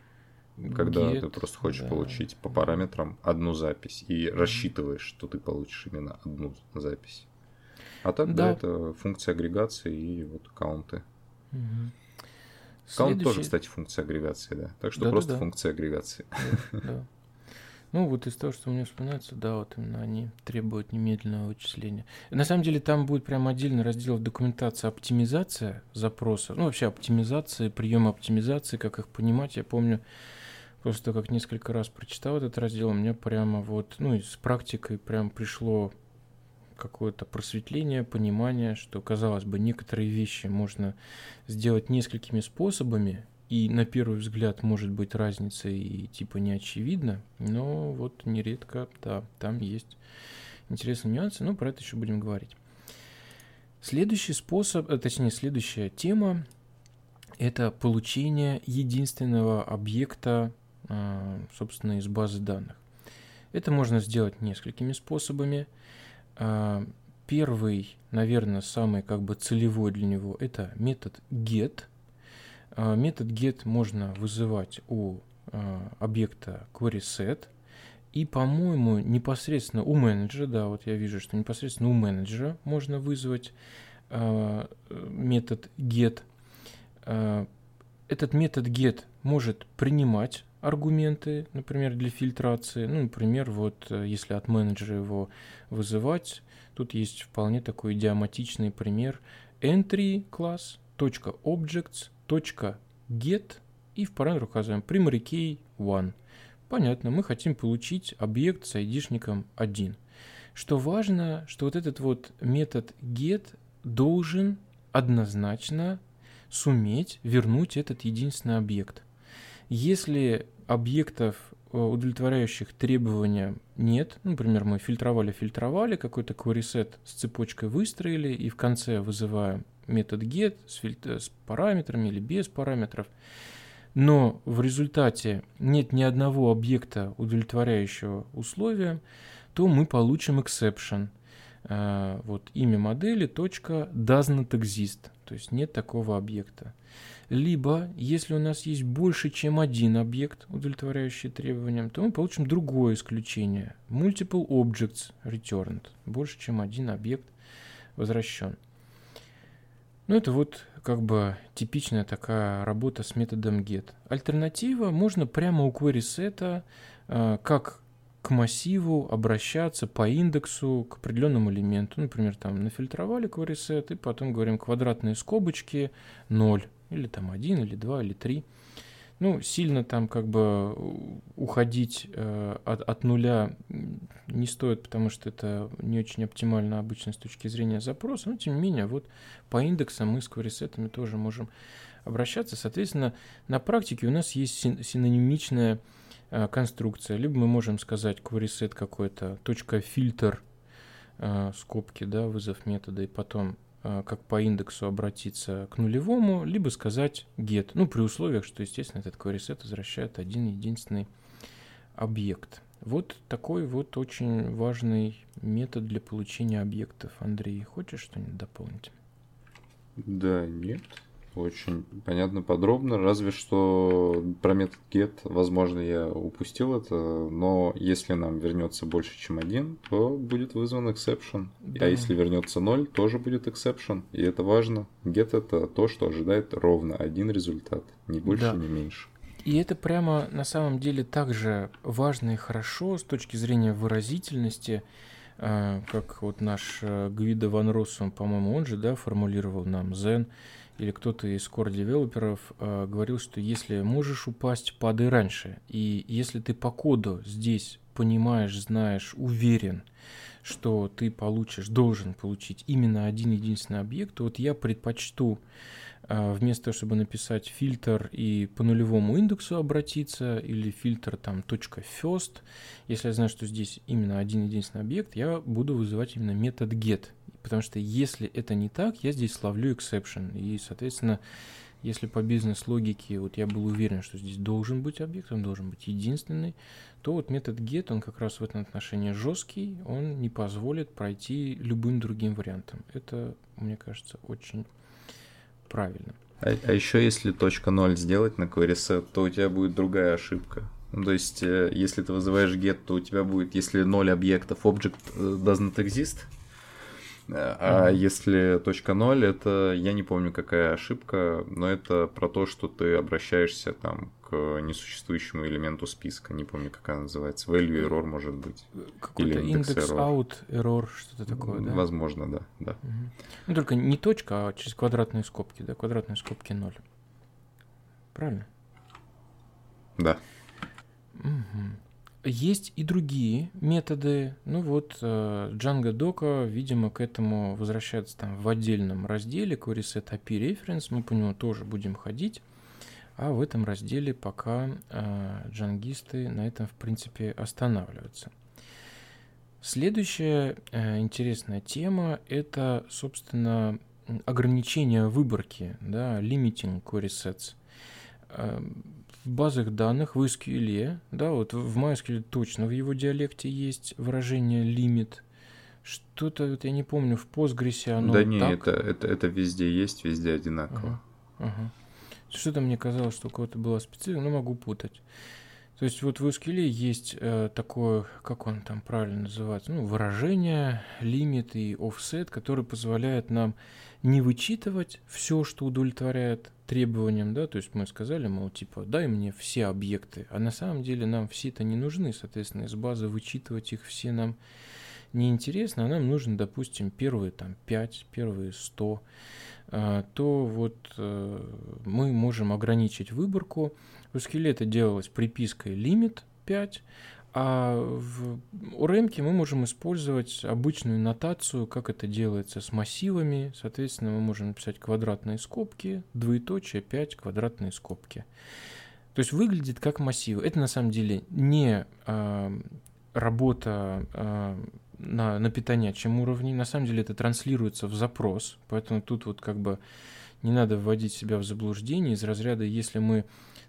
Когда get, ты просто хочешь да. получить по параметрам одну запись и рассчитываешь, что ты получишь именно одну запись. А так, да, да это функция агрегации и вот каунты. Угу. Каунт Следующий... тоже, кстати, функция агрегации, да. Так что да, просто да, да. функция агрегации. Да, да. Ну, вот из того, что мне вспоминается, да, вот именно они требуют немедленного вычисления. На самом деле там будет прям отдельный раздел в документации оптимизация запроса, ну, вообще оптимизация, прием оптимизации, как их понимать. Я помню, просто как несколько раз прочитал этот раздел, у меня прямо вот, ну, с практикой прям пришло какое-то просветление, понимание, что, казалось бы, некоторые вещи можно сделать несколькими способами, и на первый взгляд может быть разница и типа не очевидно, но вот нередко, да, там есть интересные нюансы, но про это еще будем говорить. Следующий способ, э, точнее следующая тема, это получение единственного объекта, а, собственно, из базы данных. Это можно сделать несколькими способами. А, первый, наверное, самый как бы целевой для него, это метод get – метод get можно вызывать у а, объекта querySet. И, по-моему, непосредственно у менеджера, да, вот я вижу, что непосредственно у менеджера можно вызвать э, метод get. Э, этот метод get может принимать аргументы, например, для фильтрации. Ну, например, вот если от менеджера его вызывать, тут есть вполне такой идиоматичный пример entry класс .objects .get и в параметр указываем key 1. Понятно, мы хотим получить объект с айдишником 1. Что важно, что вот этот вот метод get должен однозначно суметь вернуть этот единственный объект. Если объектов, удовлетворяющих требования, нет, например, мы фильтровали-фильтровали, какой-то query с цепочкой выстроили и в конце вызываем метод get с, фильтр, с параметрами или без параметров, но в результате нет ни одного объекта, удовлетворяющего условиям, то мы получим exception. Uh, вот имя модели точка does not exist, то есть нет такого объекта. Либо, если у нас есть больше, чем один объект, удовлетворяющий требованиям, то мы получим другое исключение. Multiple objects returned. Больше, чем один объект возвращен. Ну, это вот как бы типичная такая работа с методом get. Альтернатива, можно прямо у query set э, как к массиву обращаться по индексу к определенному элементу. Например, там нафильтровали set и потом говорим квадратные скобочки 0. или там один, или два, или три. Ну, сильно там как бы уходить э, от, от нуля не стоит, потому что это не очень оптимально обычно с точки зрения запроса. Но, тем не менее, вот по индексам мы с кварисетами тоже можем обращаться. Соответственно, на практике у нас есть синонимичная э, конструкция. Либо мы можем сказать queryset какой-то, точка фильтр, э, скобки, да, вызов метода, и потом Э, как по индексу обратиться к нулевому, либо сказать get. Ну, при условиях, что, естественно, этот query set возвращает один единственный объект. Вот такой вот очень важный метод для получения объектов. Андрей, хочешь что-нибудь дополнить? Да, нет очень понятно, подробно, разве что про метод get, возможно, я упустил это, но если нам вернется больше, чем один, то будет вызван exception, да. а если вернется 0, тоже будет exception, и это важно. Get это то, что ожидает ровно один результат, не больше, да. не меньше. И это прямо на самом деле также важно и хорошо с точки зрения выразительности, э, как вот наш э, Гвида Ван Россум, по-моему, он же, да, формулировал нам Zen, или кто-то из core-девелоперов э, говорил, что если можешь упасть, падай раньше. И если ты по коду здесь понимаешь, знаешь, уверен, что ты получишь, должен получить именно один единственный объект, то вот я предпочту э, вместо того, чтобы написать фильтр и по нулевому индексу обратиться, или фильтр там .first, если я знаю, что здесь именно один единственный объект, я буду вызывать именно метод get. Потому что если это не так, я здесь ловлю exception. И, соответственно, если по бизнес-логике вот я был уверен, что здесь должен быть объект, он должен быть единственный, то вот метод get, он как раз в этом отношении жесткий, он не позволит пройти любым другим вариантом. Это, мне кажется, очень правильно. А, а еще если точка 0 сделать на query set, то у тебя будет другая ошибка. Ну, то есть, э, если ты вызываешь get, то у тебя будет, если 0 объектов, object э, doesn't exist, а mm-hmm. если точка ноль, это я не помню какая ошибка, но это про то, что ты обращаешься там к несуществующему элементу списка. Не помню, как она называется. Value error может быть. Какой-то Или индекс error. out error, что-то такое, да? Возможно, да. да. Угу. Ну только не точка, а через квадратные скобки, да? Квадратные скобки ноль. Правильно? Да. Угу. Есть и другие методы. Ну вот, э, Django Docker, видимо, к этому возвращается там в отдельном разделе QuerySet API Reference. Мы по нему тоже будем ходить. А в этом разделе пока э, джангисты на этом, в принципе, останавливаются. Следующая э, интересная тема – это, собственно, ограничение выборки, да, limiting query sets. Эм, базах данных, в SQL, да, вот в MySQL точно в его диалекте есть выражение лимит. Что-то, вот я не помню, в Postgres оно Да не, так? это, это, это везде есть, везде одинаково. Ага, ага. Что-то мне казалось, что у кого-то было специфика, но могу путать. То есть вот в SQL есть э, такое, как он там правильно называется, ну, выражение, лимит и offset, который позволяет нам не вычитывать все, что удовлетворяет требованиям, да, то есть мы сказали, мол, типа, дай мне все объекты, а на самом деле нам все это не нужны, соответственно, из базы вычитывать их все нам неинтересно, а нам нужно, допустим, первые там 5, первые 100, а, то вот э, мы можем ограничить выборку. В SQL это делалось припиской лимит 5, а в ORM мы можем использовать обычную нотацию, как это делается с массивами. Соответственно, мы можем написать квадратные скобки, двоеточие, 5 квадратные скобки. То есть выглядит как массив. Это на самом деле не э, работа э, на, на питаниячем уровне. На самом деле это транслируется в запрос, поэтому тут вот как бы не надо вводить себя в заблуждение из разряда, если мы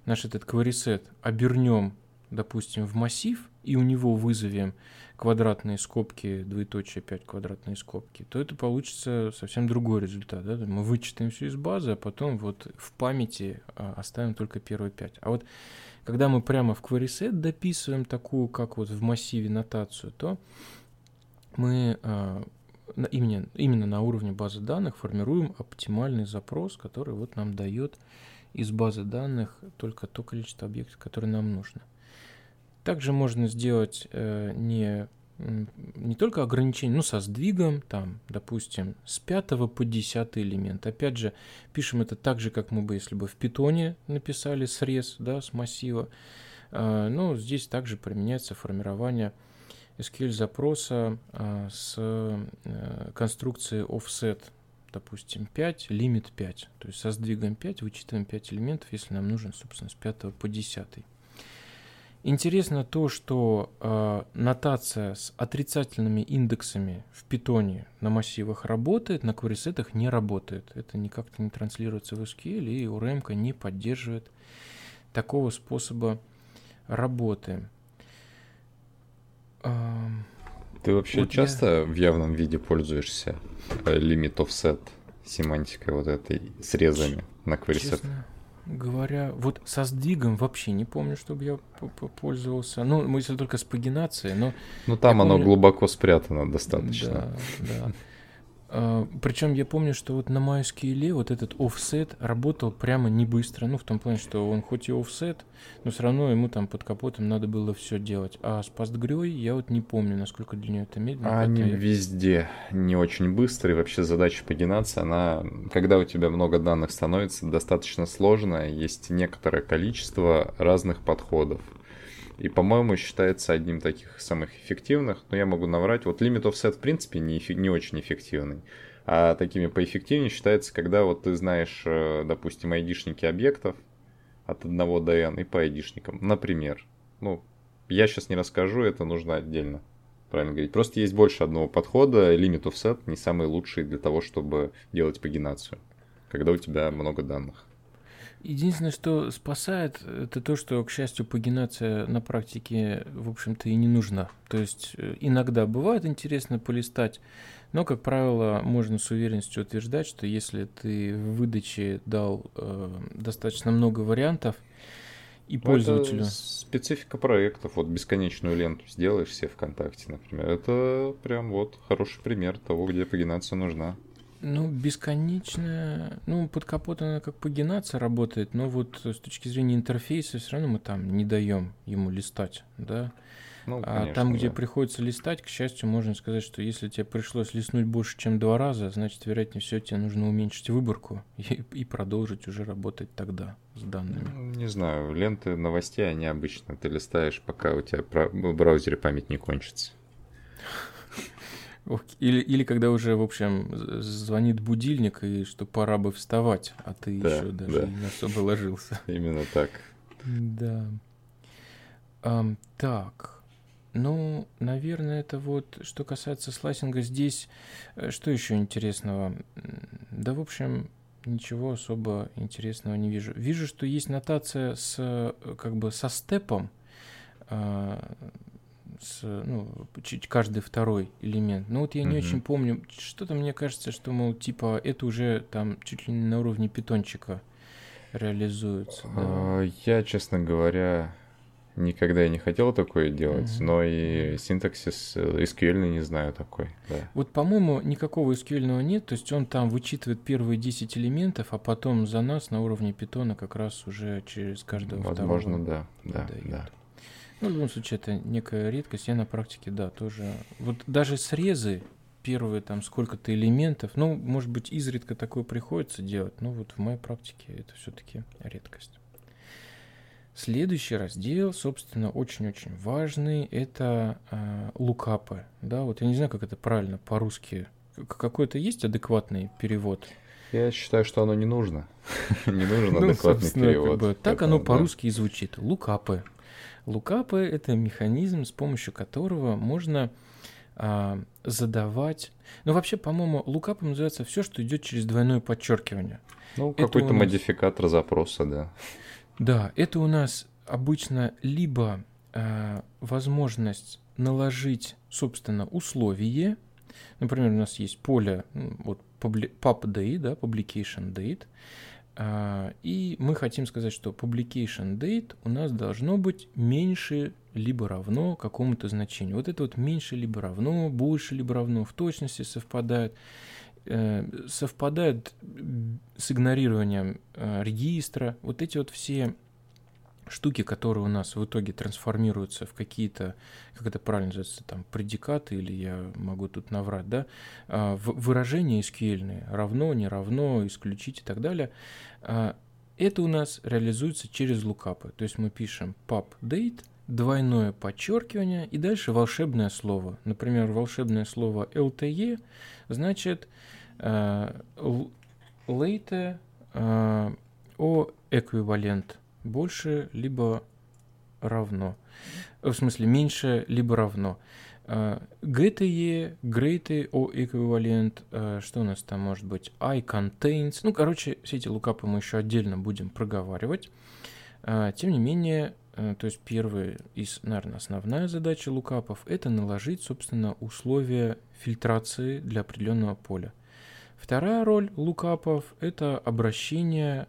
наш этот query обернем, допустим, в массив и у него вызовем квадратные скобки, двоеточие 5 квадратные скобки, то это получится совсем другой результат. Да? Мы вычитаем все из базы, а потом вот в памяти а, оставим только первые 5. А вот когда мы прямо в query дописываем такую, как вот в массиве нотацию, то мы э, именно, именно на уровне базы данных формируем оптимальный запрос, который вот нам дает из базы данных только то количество объектов, которое нам нужно. Также можно сделать э, не не только ограничение, но со сдвигом, там, допустим, с 5 по 10 элемент. Опять же, пишем это так же, как мы бы, если бы в питоне написали срез, да, с массива. А, но здесь также применяется формирование SQL запроса а, с э, конструкцией offset, допустим, 5, лимит 5. То есть со сдвигом 5 вычитываем 5 элементов, если нам нужен, собственно, с 5 по 10. Интересно то, что э, нотация с отрицательными индексами в питоне на массивах работает, на кварисетах не работает. Это никак-то не транслируется в SQL, и URM не поддерживает такого способа работы. Ты вообще вот часто я... в явном виде пользуешься limit э, offset семантикой вот этой, срезами на? Честно говоря, вот со сдвигом вообще не помню, чтобы я пользовался. Ну, если только с пагинацией, но... Ну, там оно помню... глубоко спрятано достаточно. Да, да. А, Причем я помню, что вот на MySQL вот этот offset работал прямо не быстро. Ну, в том плане, что он хоть и offset, но все равно ему там под капотом надо было все делать. А с PostgreSQL я вот не помню, насколько для нее это медленно. Они я... везде не очень быстрые. Вообще задача пагинации, она, когда у тебя много данных становится, достаточно сложная. Есть некоторое количество разных подходов. И, по-моему, считается одним из таких самых эффективных. Но я могу наврать. Вот Limit Offset, в принципе, не, не очень эффективный. А такими поэффективнее считается, когда вот ты знаешь, э, допустим, айдишники объектов от 1 до n и по айдишникам. Например. Ну, я сейчас не расскажу, это нужно отдельно. Правильно говорить. Просто есть больше одного подхода. Limit Offset не самый лучший для того, чтобы делать пагинацию. Когда у тебя много данных. Единственное, что спасает, это то, что, к счастью, пагинация на практике, в общем-то, и не нужна. То есть э, иногда бывает интересно полистать, но, как правило, можно с уверенностью утверждать, что если ты в выдаче дал э, достаточно много вариантов, и ну, пользователю. Это специфика проектов. Вот бесконечную ленту сделаешь все ВКонтакте, например. Это прям вот хороший пример того, где пагинация нужна. Ну, бесконечная, ну, под капотом она как пагинация работает, но вот с точки зрения интерфейса все равно мы там не даем ему листать, да. Ну, а конечно, там, где да. приходится листать, к счастью, можно сказать, что если тебе пришлось листнуть больше, чем два раза, значит, вероятнее всего, тебе нужно уменьшить выборку [LAUGHS] и, и продолжить уже работать тогда с данными. Ну, не знаю, ленты новостей, они обычно ты листаешь, пока у тебя в браузере память не кончится. Или, или когда уже, в общем, звонит будильник, и что пора бы вставать, а ты да, еще даже да. не особо ложился. [LAUGHS] Именно так. Да. Um, так. Ну, наверное, это вот, что касается слайсинга, здесь э, что еще интересного? Да, в общем, ничего особо интересного не вижу. Вижу, что есть нотация с, э, как бы, со степом, а, с, ну, каждый второй элемент. Но вот я не mm-hmm. очень помню, что-то мне кажется, что, мол, типа, это уже там чуть ли не на уровне питончика реализуется. Да. А, я, честно говоря, никогда и не хотел такое делать, mm-hmm. но и синтаксис SQL не знаю такой. Да. Вот, по-моему, никакого SQL нет, то есть он там вычитывает первые 10 элементов, а потом за нас на уровне питона как раз уже через каждого Возможно, второго. да, да, да. Ну, в любом случае, это некая редкость. Я на практике, да, тоже. Вот даже срезы, первые там сколько-то элементов, ну, может быть, изредка такое приходится делать, но вот в моей практике это все-таки редкость. Следующий раздел, собственно, очень-очень важный, это э, лукапы. Да, вот я не знаю, как это правильно по-русски. Какой-то есть адекватный перевод? Я считаю, что оно не нужно. [LAUGHS] не нужен ну, адекватный перевод. Так оно по-русски и звучит. Лукапы. Лукапы — это механизм, с помощью которого можно а, задавать... Ну, вообще, по-моему, лукапом называется все, что идет через двойное подчеркивание. Ну, какой-то нас... модификатор запроса, да. Да, это у нас обычно либо а, возможность наложить, собственно, условие. Например, у нас есть поле вот, pub date, да, publication date, и мы хотим сказать, что publication date у нас должно быть меньше либо равно какому-то значению. Вот это вот меньше либо равно, больше либо равно в точности совпадает. Э, совпадает с игнорированием э, регистра. Вот эти вот все штуки, которые у нас в итоге трансформируются в какие-то, как это правильно называется, там, предикаты, или я могу тут наврать, да, а, выражения SQL, равно, не равно, исключить и так далее, а, это у нас реализуется через лукапы. То есть мы пишем pub date, двойное подчеркивание и дальше волшебное слово. Например, волшебное слово LTE значит late uh, о эквивалент больше либо равно. В смысле, меньше либо равно. GTE, greater о эквивалент, что у нас там может быть, I contains, ну, короче, все эти лукапы мы еще отдельно будем проговаривать. Тем не менее, то есть первая из, наверное, основная задача лукапов – это наложить, собственно, условия фильтрации для определенного поля. Вторая роль лукапов – это обращение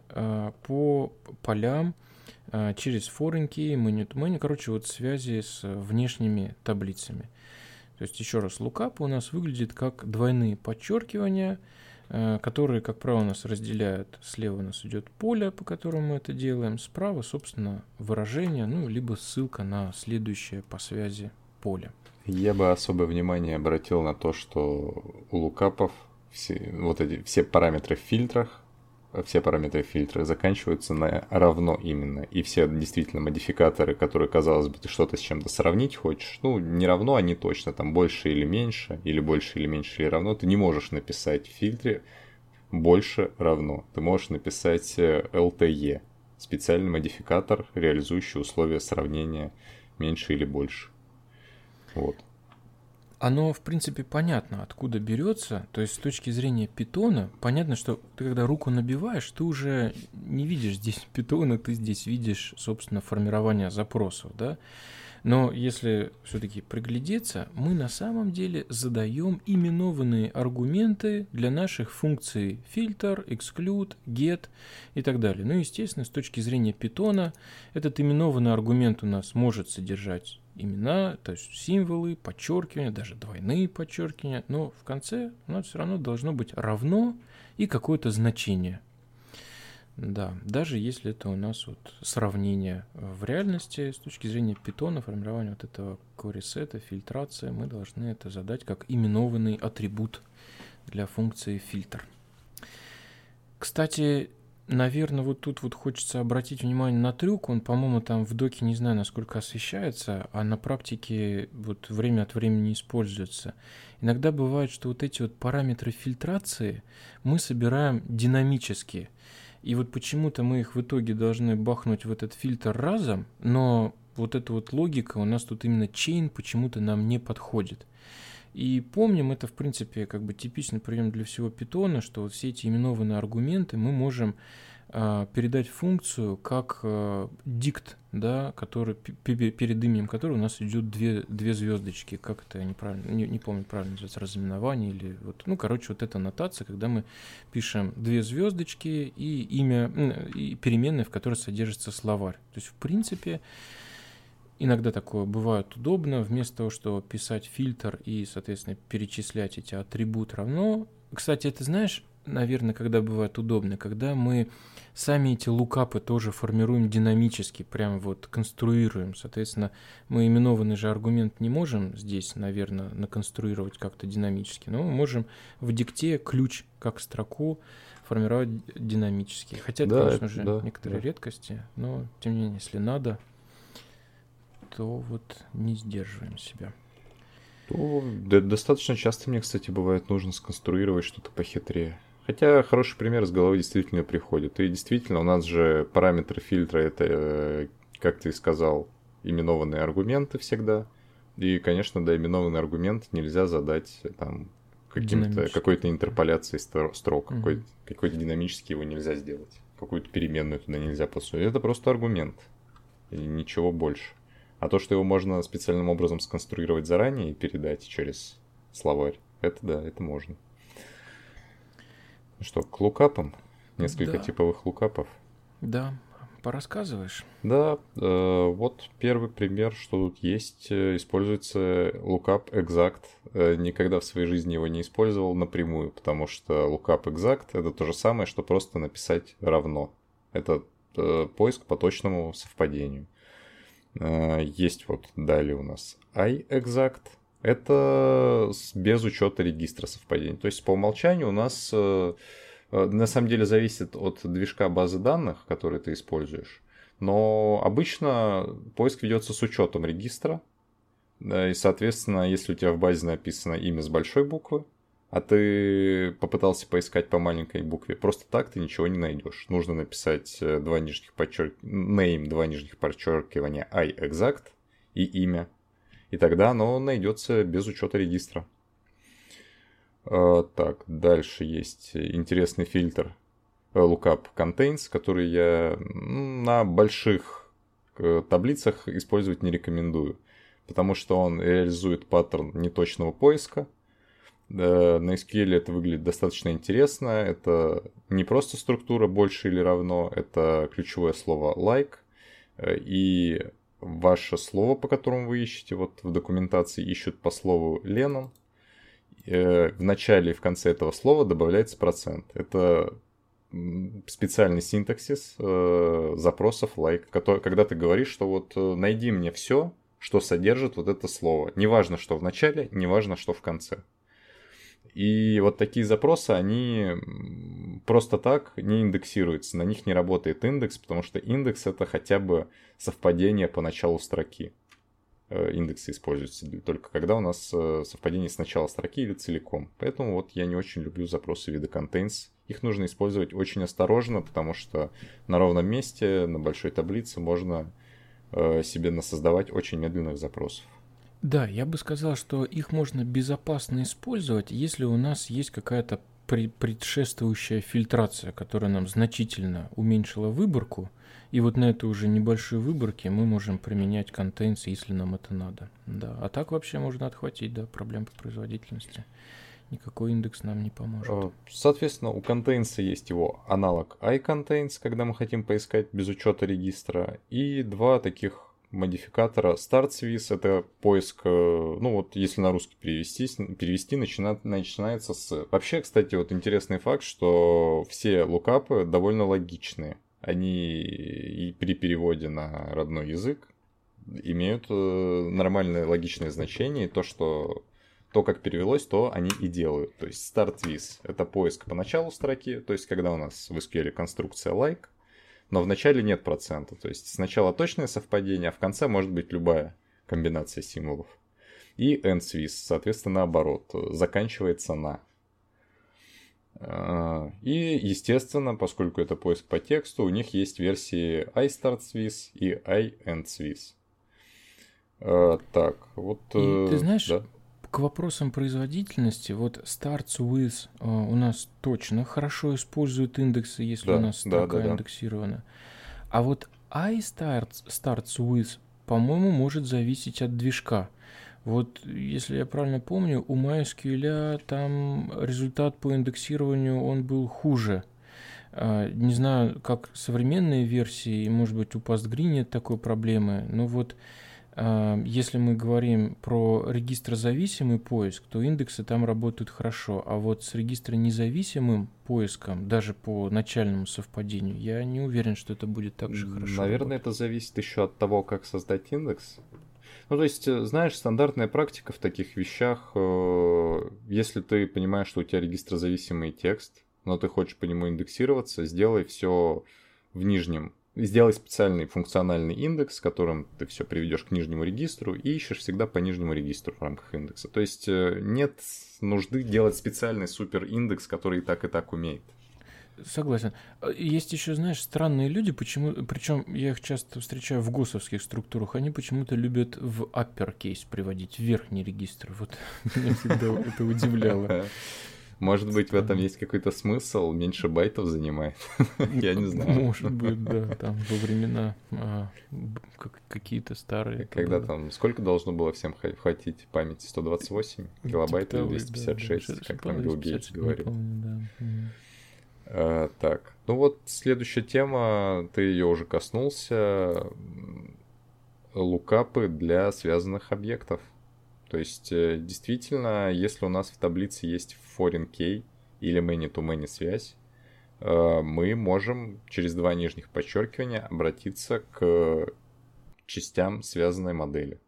по полям, а, через foreign key, menu короче, вот связи с внешними таблицами. То есть, еще раз, lookup у нас выглядит как двойные подчеркивания, а, которые, как правило, у нас разделяют. Слева у нас идет поле, по которому мы это делаем, справа, собственно, выражение, ну, либо ссылка на следующее по связи поле. Я бы особое внимание обратил на то, что у лукапов все, вот эти все параметры в фильтрах все параметры фильтра заканчиваются на равно именно. И все действительно модификаторы, которые, казалось бы, ты что-то с чем-то сравнить хочешь, ну, не равно, они точно, там больше или меньше, или больше или меньше или равно, ты не можешь написать в фильтре больше равно. Ты можешь написать LTE, э, специальный модификатор, реализующий условия сравнения меньше или больше. Вот оно, в принципе, понятно, откуда берется. То есть, с точки зрения питона, понятно, что ты, когда руку набиваешь, ты уже не видишь здесь [LAUGHS] питона, ты здесь видишь, собственно, формирование запросов, да. Но если все-таки приглядеться, мы на самом деле задаем именованные аргументы для наших функций фильтр, exclude, get и так далее. Ну, естественно, с точки зрения питона, этот именованный аргумент у нас может содержать имена, то есть символы, подчеркивания, даже двойные подчеркивания, но в конце у нас все равно должно быть равно и какое-то значение. Да, даже если это у нас вот сравнение в реальности с точки зрения питона, формирования вот этого query фильтрация, мы должны это задать как именованный атрибут для функции фильтр. Кстати, Наверное, вот тут вот хочется обратить внимание на трюк. Он, по-моему, там в доке не знаю, насколько освещается, а на практике вот время от времени используется. Иногда бывает, что вот эти вот параметры фильтрации мы собираем динамически. И вот почему-то мы их в итоге должны бахнуть в этот фильтр разом, но вот эта вот логика у нас тут именно chain почему-то нам не подходит. И помним, это, в принципе, как бы типичный прием для всего питона, что вот все эти именованные аргументы мы можем э, передать функцию как э, дикт, да, который, перед именем которого у нас идет две, две звездочки, как это, неправильно, не, не помню, правильно называется, разыменование или вот, ну, короче, вот эта нотация, когда мы пишем две звездочки и имя, и переменная, в которой содержится словарь. То есть, в принципе, Иногда такое бывает удобно, вместо того, чтобы писать фильтр и, соответственно, перечислять эти атрибуты равно. Кстати, это знаешь, наверное, когда бывает удобно, когда мы сами эти лукапы тоже формируем динамически, прям вот конструируем. Соответственно, мы именованный же аргумент не можем здесь, наверное, наконструировать как-то динамически, но мы можем в дикте ключ как строку формировать динамически. Хотя это, да, конечно же, да, некоторые да. редкости, но тем не менее, если надо, то вот не сдерживаем себя. Ну, да, достаточно часто мне, кстати, бывает нужно сконструировать что-то похитрее. Хотя хороший пример с головы действительно приходит. И действительно, у нас же параметры фильтра это, э, как ты сказал, именованные аргументы всегда. И, конечно, да, именованный аргумент нельзя задать там каким-то, какой-то интерполяцией строк, mm-hmm. какой-то, какой-то динамический его нельзя сделать. Какую-то переменную туда нельзя посунуть. Это просто аргумент. И ничего больше. А то, что его можно специальным образом сконструировать заранее и передать через словарь, это да, это можно. Ну что, к лукапам? Несколько да. типовых лукапов. Да, порассказываешь? Да, э, вот первый пример, что тут есть. Э, используется lookup exact. Э, никогда в своей жизни его не использовал напрямую, потому что lookup exact это то же самое, что просто написать равно. Это э, поиск по точному совпадению. Э, есть вот далее у нас iExact. Это без учета регистра совпадений. То есть по умолчанию у нас э, на самом деле зависит от движка базы данных, который ты используешь. Но обычно поиск ведется с учетом регистра. И, соответственно, если у тебя в базе написано имя с большой буквы, а ты попытался поискать по маленькой букве, просто так ты ничего не найдешь. Нужно написать э, два нижних подчерк... name, два нижних подчеркивания iExact и имя. И тогда оно найдется без учета регистра. А, так, дальше есть интересный фильтр э, lookup contains, который я на больших э, таблицах использовать не рекомендую, потому что он реализует паттерн неточного поиска – на SQL это выглядит достаточно интересно. Это не просто структура больше или равно, это ключевое слово like. Э, и ваше слово, по которому вы ищете, вот в документации ищут по слову Леном. Э, в начале и в конце этого слова добавляется процент. Это специальный синтаксис э, запросов like, который, когда ты говоришь, что вот найди мне все, что содержит вот это слово. Неважно, что в начале, неважно, что в конце. И вот такие запросы, они просто так не индексируются, на них не работает индекс, потому что индекс это хотя бы совпадение по началу строки. Э, индексы используются только когда у нас э, совпадение с начала строки или целиком. Поэтому вот я не очень люблю запросы вида contains. Их нужно использовать очень осторожно, потому что на ровном месте, на большой таблице можно э, себе насоздавать очень медленных запросов. Да, я бы сказал, что их можно безопасно использовать, если у нас есть какая-то предшествующая фильтрация, которая нам значительно уменьшила выборку, и вот на этой уже небольшой выборке мы можем применять контейнс, если нам это надо. Да. А так вообще можно отхватить, да, проблем по производительности. Никакой индекс нам не поможет. А, соответственно, у контейнса есть его аналог iContains, когда мы хотим поискать без учета регистра, и два таких модификатора StartSwiss. Это поиск, э, ну вот если на русский перевести, перевести начинает, начинается с... Вообще, кстати, вот интересный факт, что все лукапы довольно логичные. Они и при переводе на родной язык имеют э, нормальное логичное значение. И то, что то, как перевелось, то они и делают. То есть start это поиск по началу строки, то есть когда у нас в SQL конструкция like, но в начале нет процента. То есть сначала точное совпадение, а в конце может быть любая комбинация символов. И end-swiss, соответственно, наоборот, заканчивается на. А, и, естественно, поскольку это поиск по тексту, у них есть версии iStartSwiss и iEndSwiss. А, так, вот... И, ты э, знаешь, да? К вопросам производительности, вот starts with uh, у нас точно хорошо используют индексы, если да, у нас строка да, да, индексирована. А вот I starts, starts with, по-моему, может зависеть от движка. Вот, если я правильно помню, у MySQL там результат по индексированию, он был хуже. Uh, не знаю, как современные версии, может быть, у PostgreSQL нет такой проблемы, но вот если мы говорим про регистрозависимый поиск, то индексы там работают хорошо, а вот с регистронезависимым поиском, даже по начальному совпадению, я не уверен, что это будет так же хорошо. Наверное, работать. это зависит еще от того, как создать индекс. Ну, то есть, э, знаешь, стандартная практика в таких вещах, э, если ты понимаешь, что у тебя регистрозависимый текст, но ты хочешь по нему индексироваться, сделай все в нижнем Сделай специальный функциональный индекс, которым ты все приведешь к нижнему регистру и ищешь всегда по нижнему регистру в рамках индекса. То есть э, нет нужды делать специальный супер индекс, который и так и так умеет. Согласен. А, есть еще, знаешь, странные люди, почему, причем я их часто встречаю в госовских структурах, они почему-то любят в uppercase приводить, в верхний регистр. Вот [LAUGHS] меня всегда это удивляло. [LAUGHS] Может быть, в этом есть какой-то смысл, меньше байтов занимает. [LAUGHS] Я не знаю. Может быть, да, там во времена а, какие-то старые. Когда там, сколько должно было всем хватить памяти? 128 килобайт или 256, как там Билл Гейтс говорил. А, так, ну вот следующая тема, ты ее уже коснулся, лукапы для связанных объектов. То есть, э, действительно, если у нас в таблице есть foreign key или many-to-many связь, э, мы можем через два нижних подчеркивания обратиться к частям связанной модели.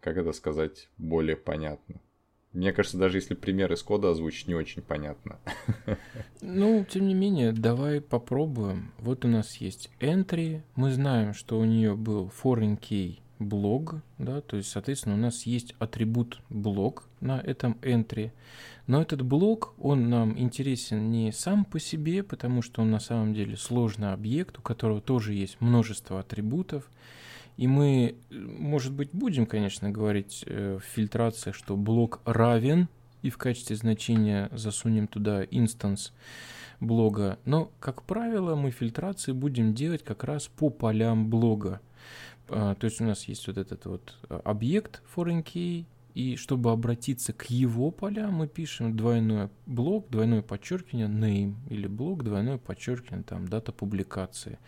Как это сказать более понятно? Мне кажется, даже если пример из кода озвучить, не очень понятно. [LAUGHS] Ну, тем не менее, давай попробуем. Вот у нас есть entry. Мы знаем, что у нее был foreign key блог, да, то есть, соответственно, у нас есть атрибут блог на этом entry. Но этот блок, он нам интересен не сам по себе, потому что он на самом деле сложный объект, у которого тоже есть множество атрибутов. И мы, может быть, будем, конечно, говорить э, в фильтрации, что блок равен, и в качестве значения засунем туда инстанс блога. Но, как правило, мы фильтрации будем делать как раз по полям блога. А, то есть у нас есть вот этот вот а, объект foreign key, и чтобы обратиться к его полям, мы пишем двойной блок, двойное подчеркивание name, или блок, двойное подчеркивание, там, дата публикации,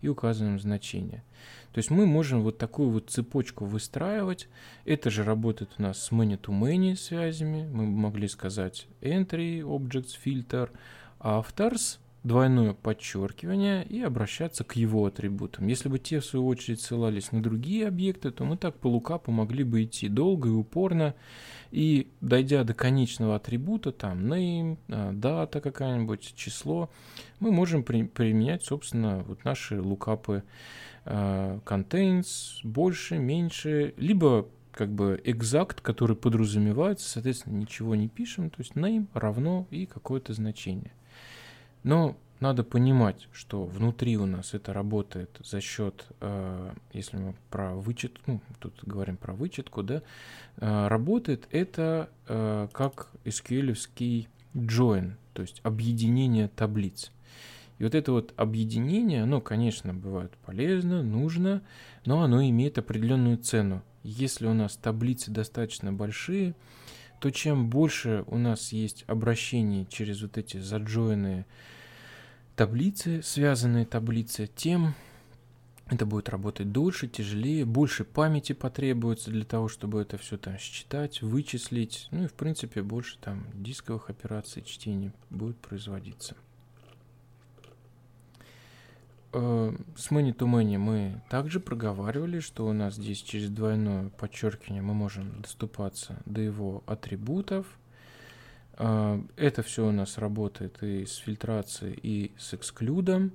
и указываем значение. То есть мы можем вот такую вот цепочку выстраивать. Это же работает у нас с many-to-many связями. Мы могли сказать entry, objects, filter, authors, двойное подчеркивание и обращаться к его атрибутам. Если бы те, в свою очередь, ссылались на другие объекты, то мы так по лукапу могли бы идти долго и упорно, и дойдя до конечного атрибута, там name, а, дата какая-нибудь, число, мы можем при, применять, собственно, вот наши лукапы uh, contains, больше, меньше, либо как бы exact, который подразумевается, соответственно, ничего не пишем, то есть name равно и какое-то значение. Но надо понимать, что внутри у нас это работает за счет, э, если мы про вычет, ну, тут говорим про вычетку, да, э, работает это э, как sql join, то есть объединение таблиц. И вот это вот объединение, оно, конечно, бывает полезно, нужно, но оно имеет определенную цену. Если у нас таблицы достаточно большие, то чем больше у нас есть обращений через вот эти заджойные таблицы, связанные таблицы, тем это будет работать дольше, тяжелее, больше памяти потребуется для того, чтобы это все там считать, вычислить. Ну и в принципе больше там дисковых операций чтения будет производиться. Э, с Many to Many мы также проговаривали, что у нас здесь через двойное подчеркивание мы можем доступаться до его атрибутов. Э, это все у нас работает и с фильтрацией, и с эксклюдом.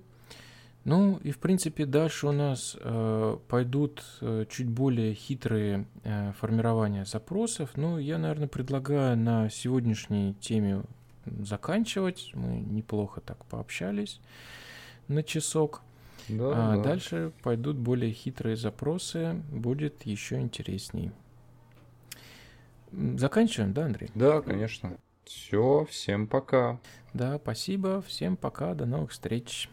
Ну и в принципе дальше у нас э, пойдут чуть более хитрые э, формирования запросов. Ну я, наверное, предлагаю на сегодняшней теме заканчивать. Мы неплохо так пообщались на часок. Да, а да. дальше пойдут более хитрые запросы, будет еще интересней. Заканчиваем, да, Андрей? Да, конечно. Все, всем пока. Да, спасибо, всем пока, до новых встреч.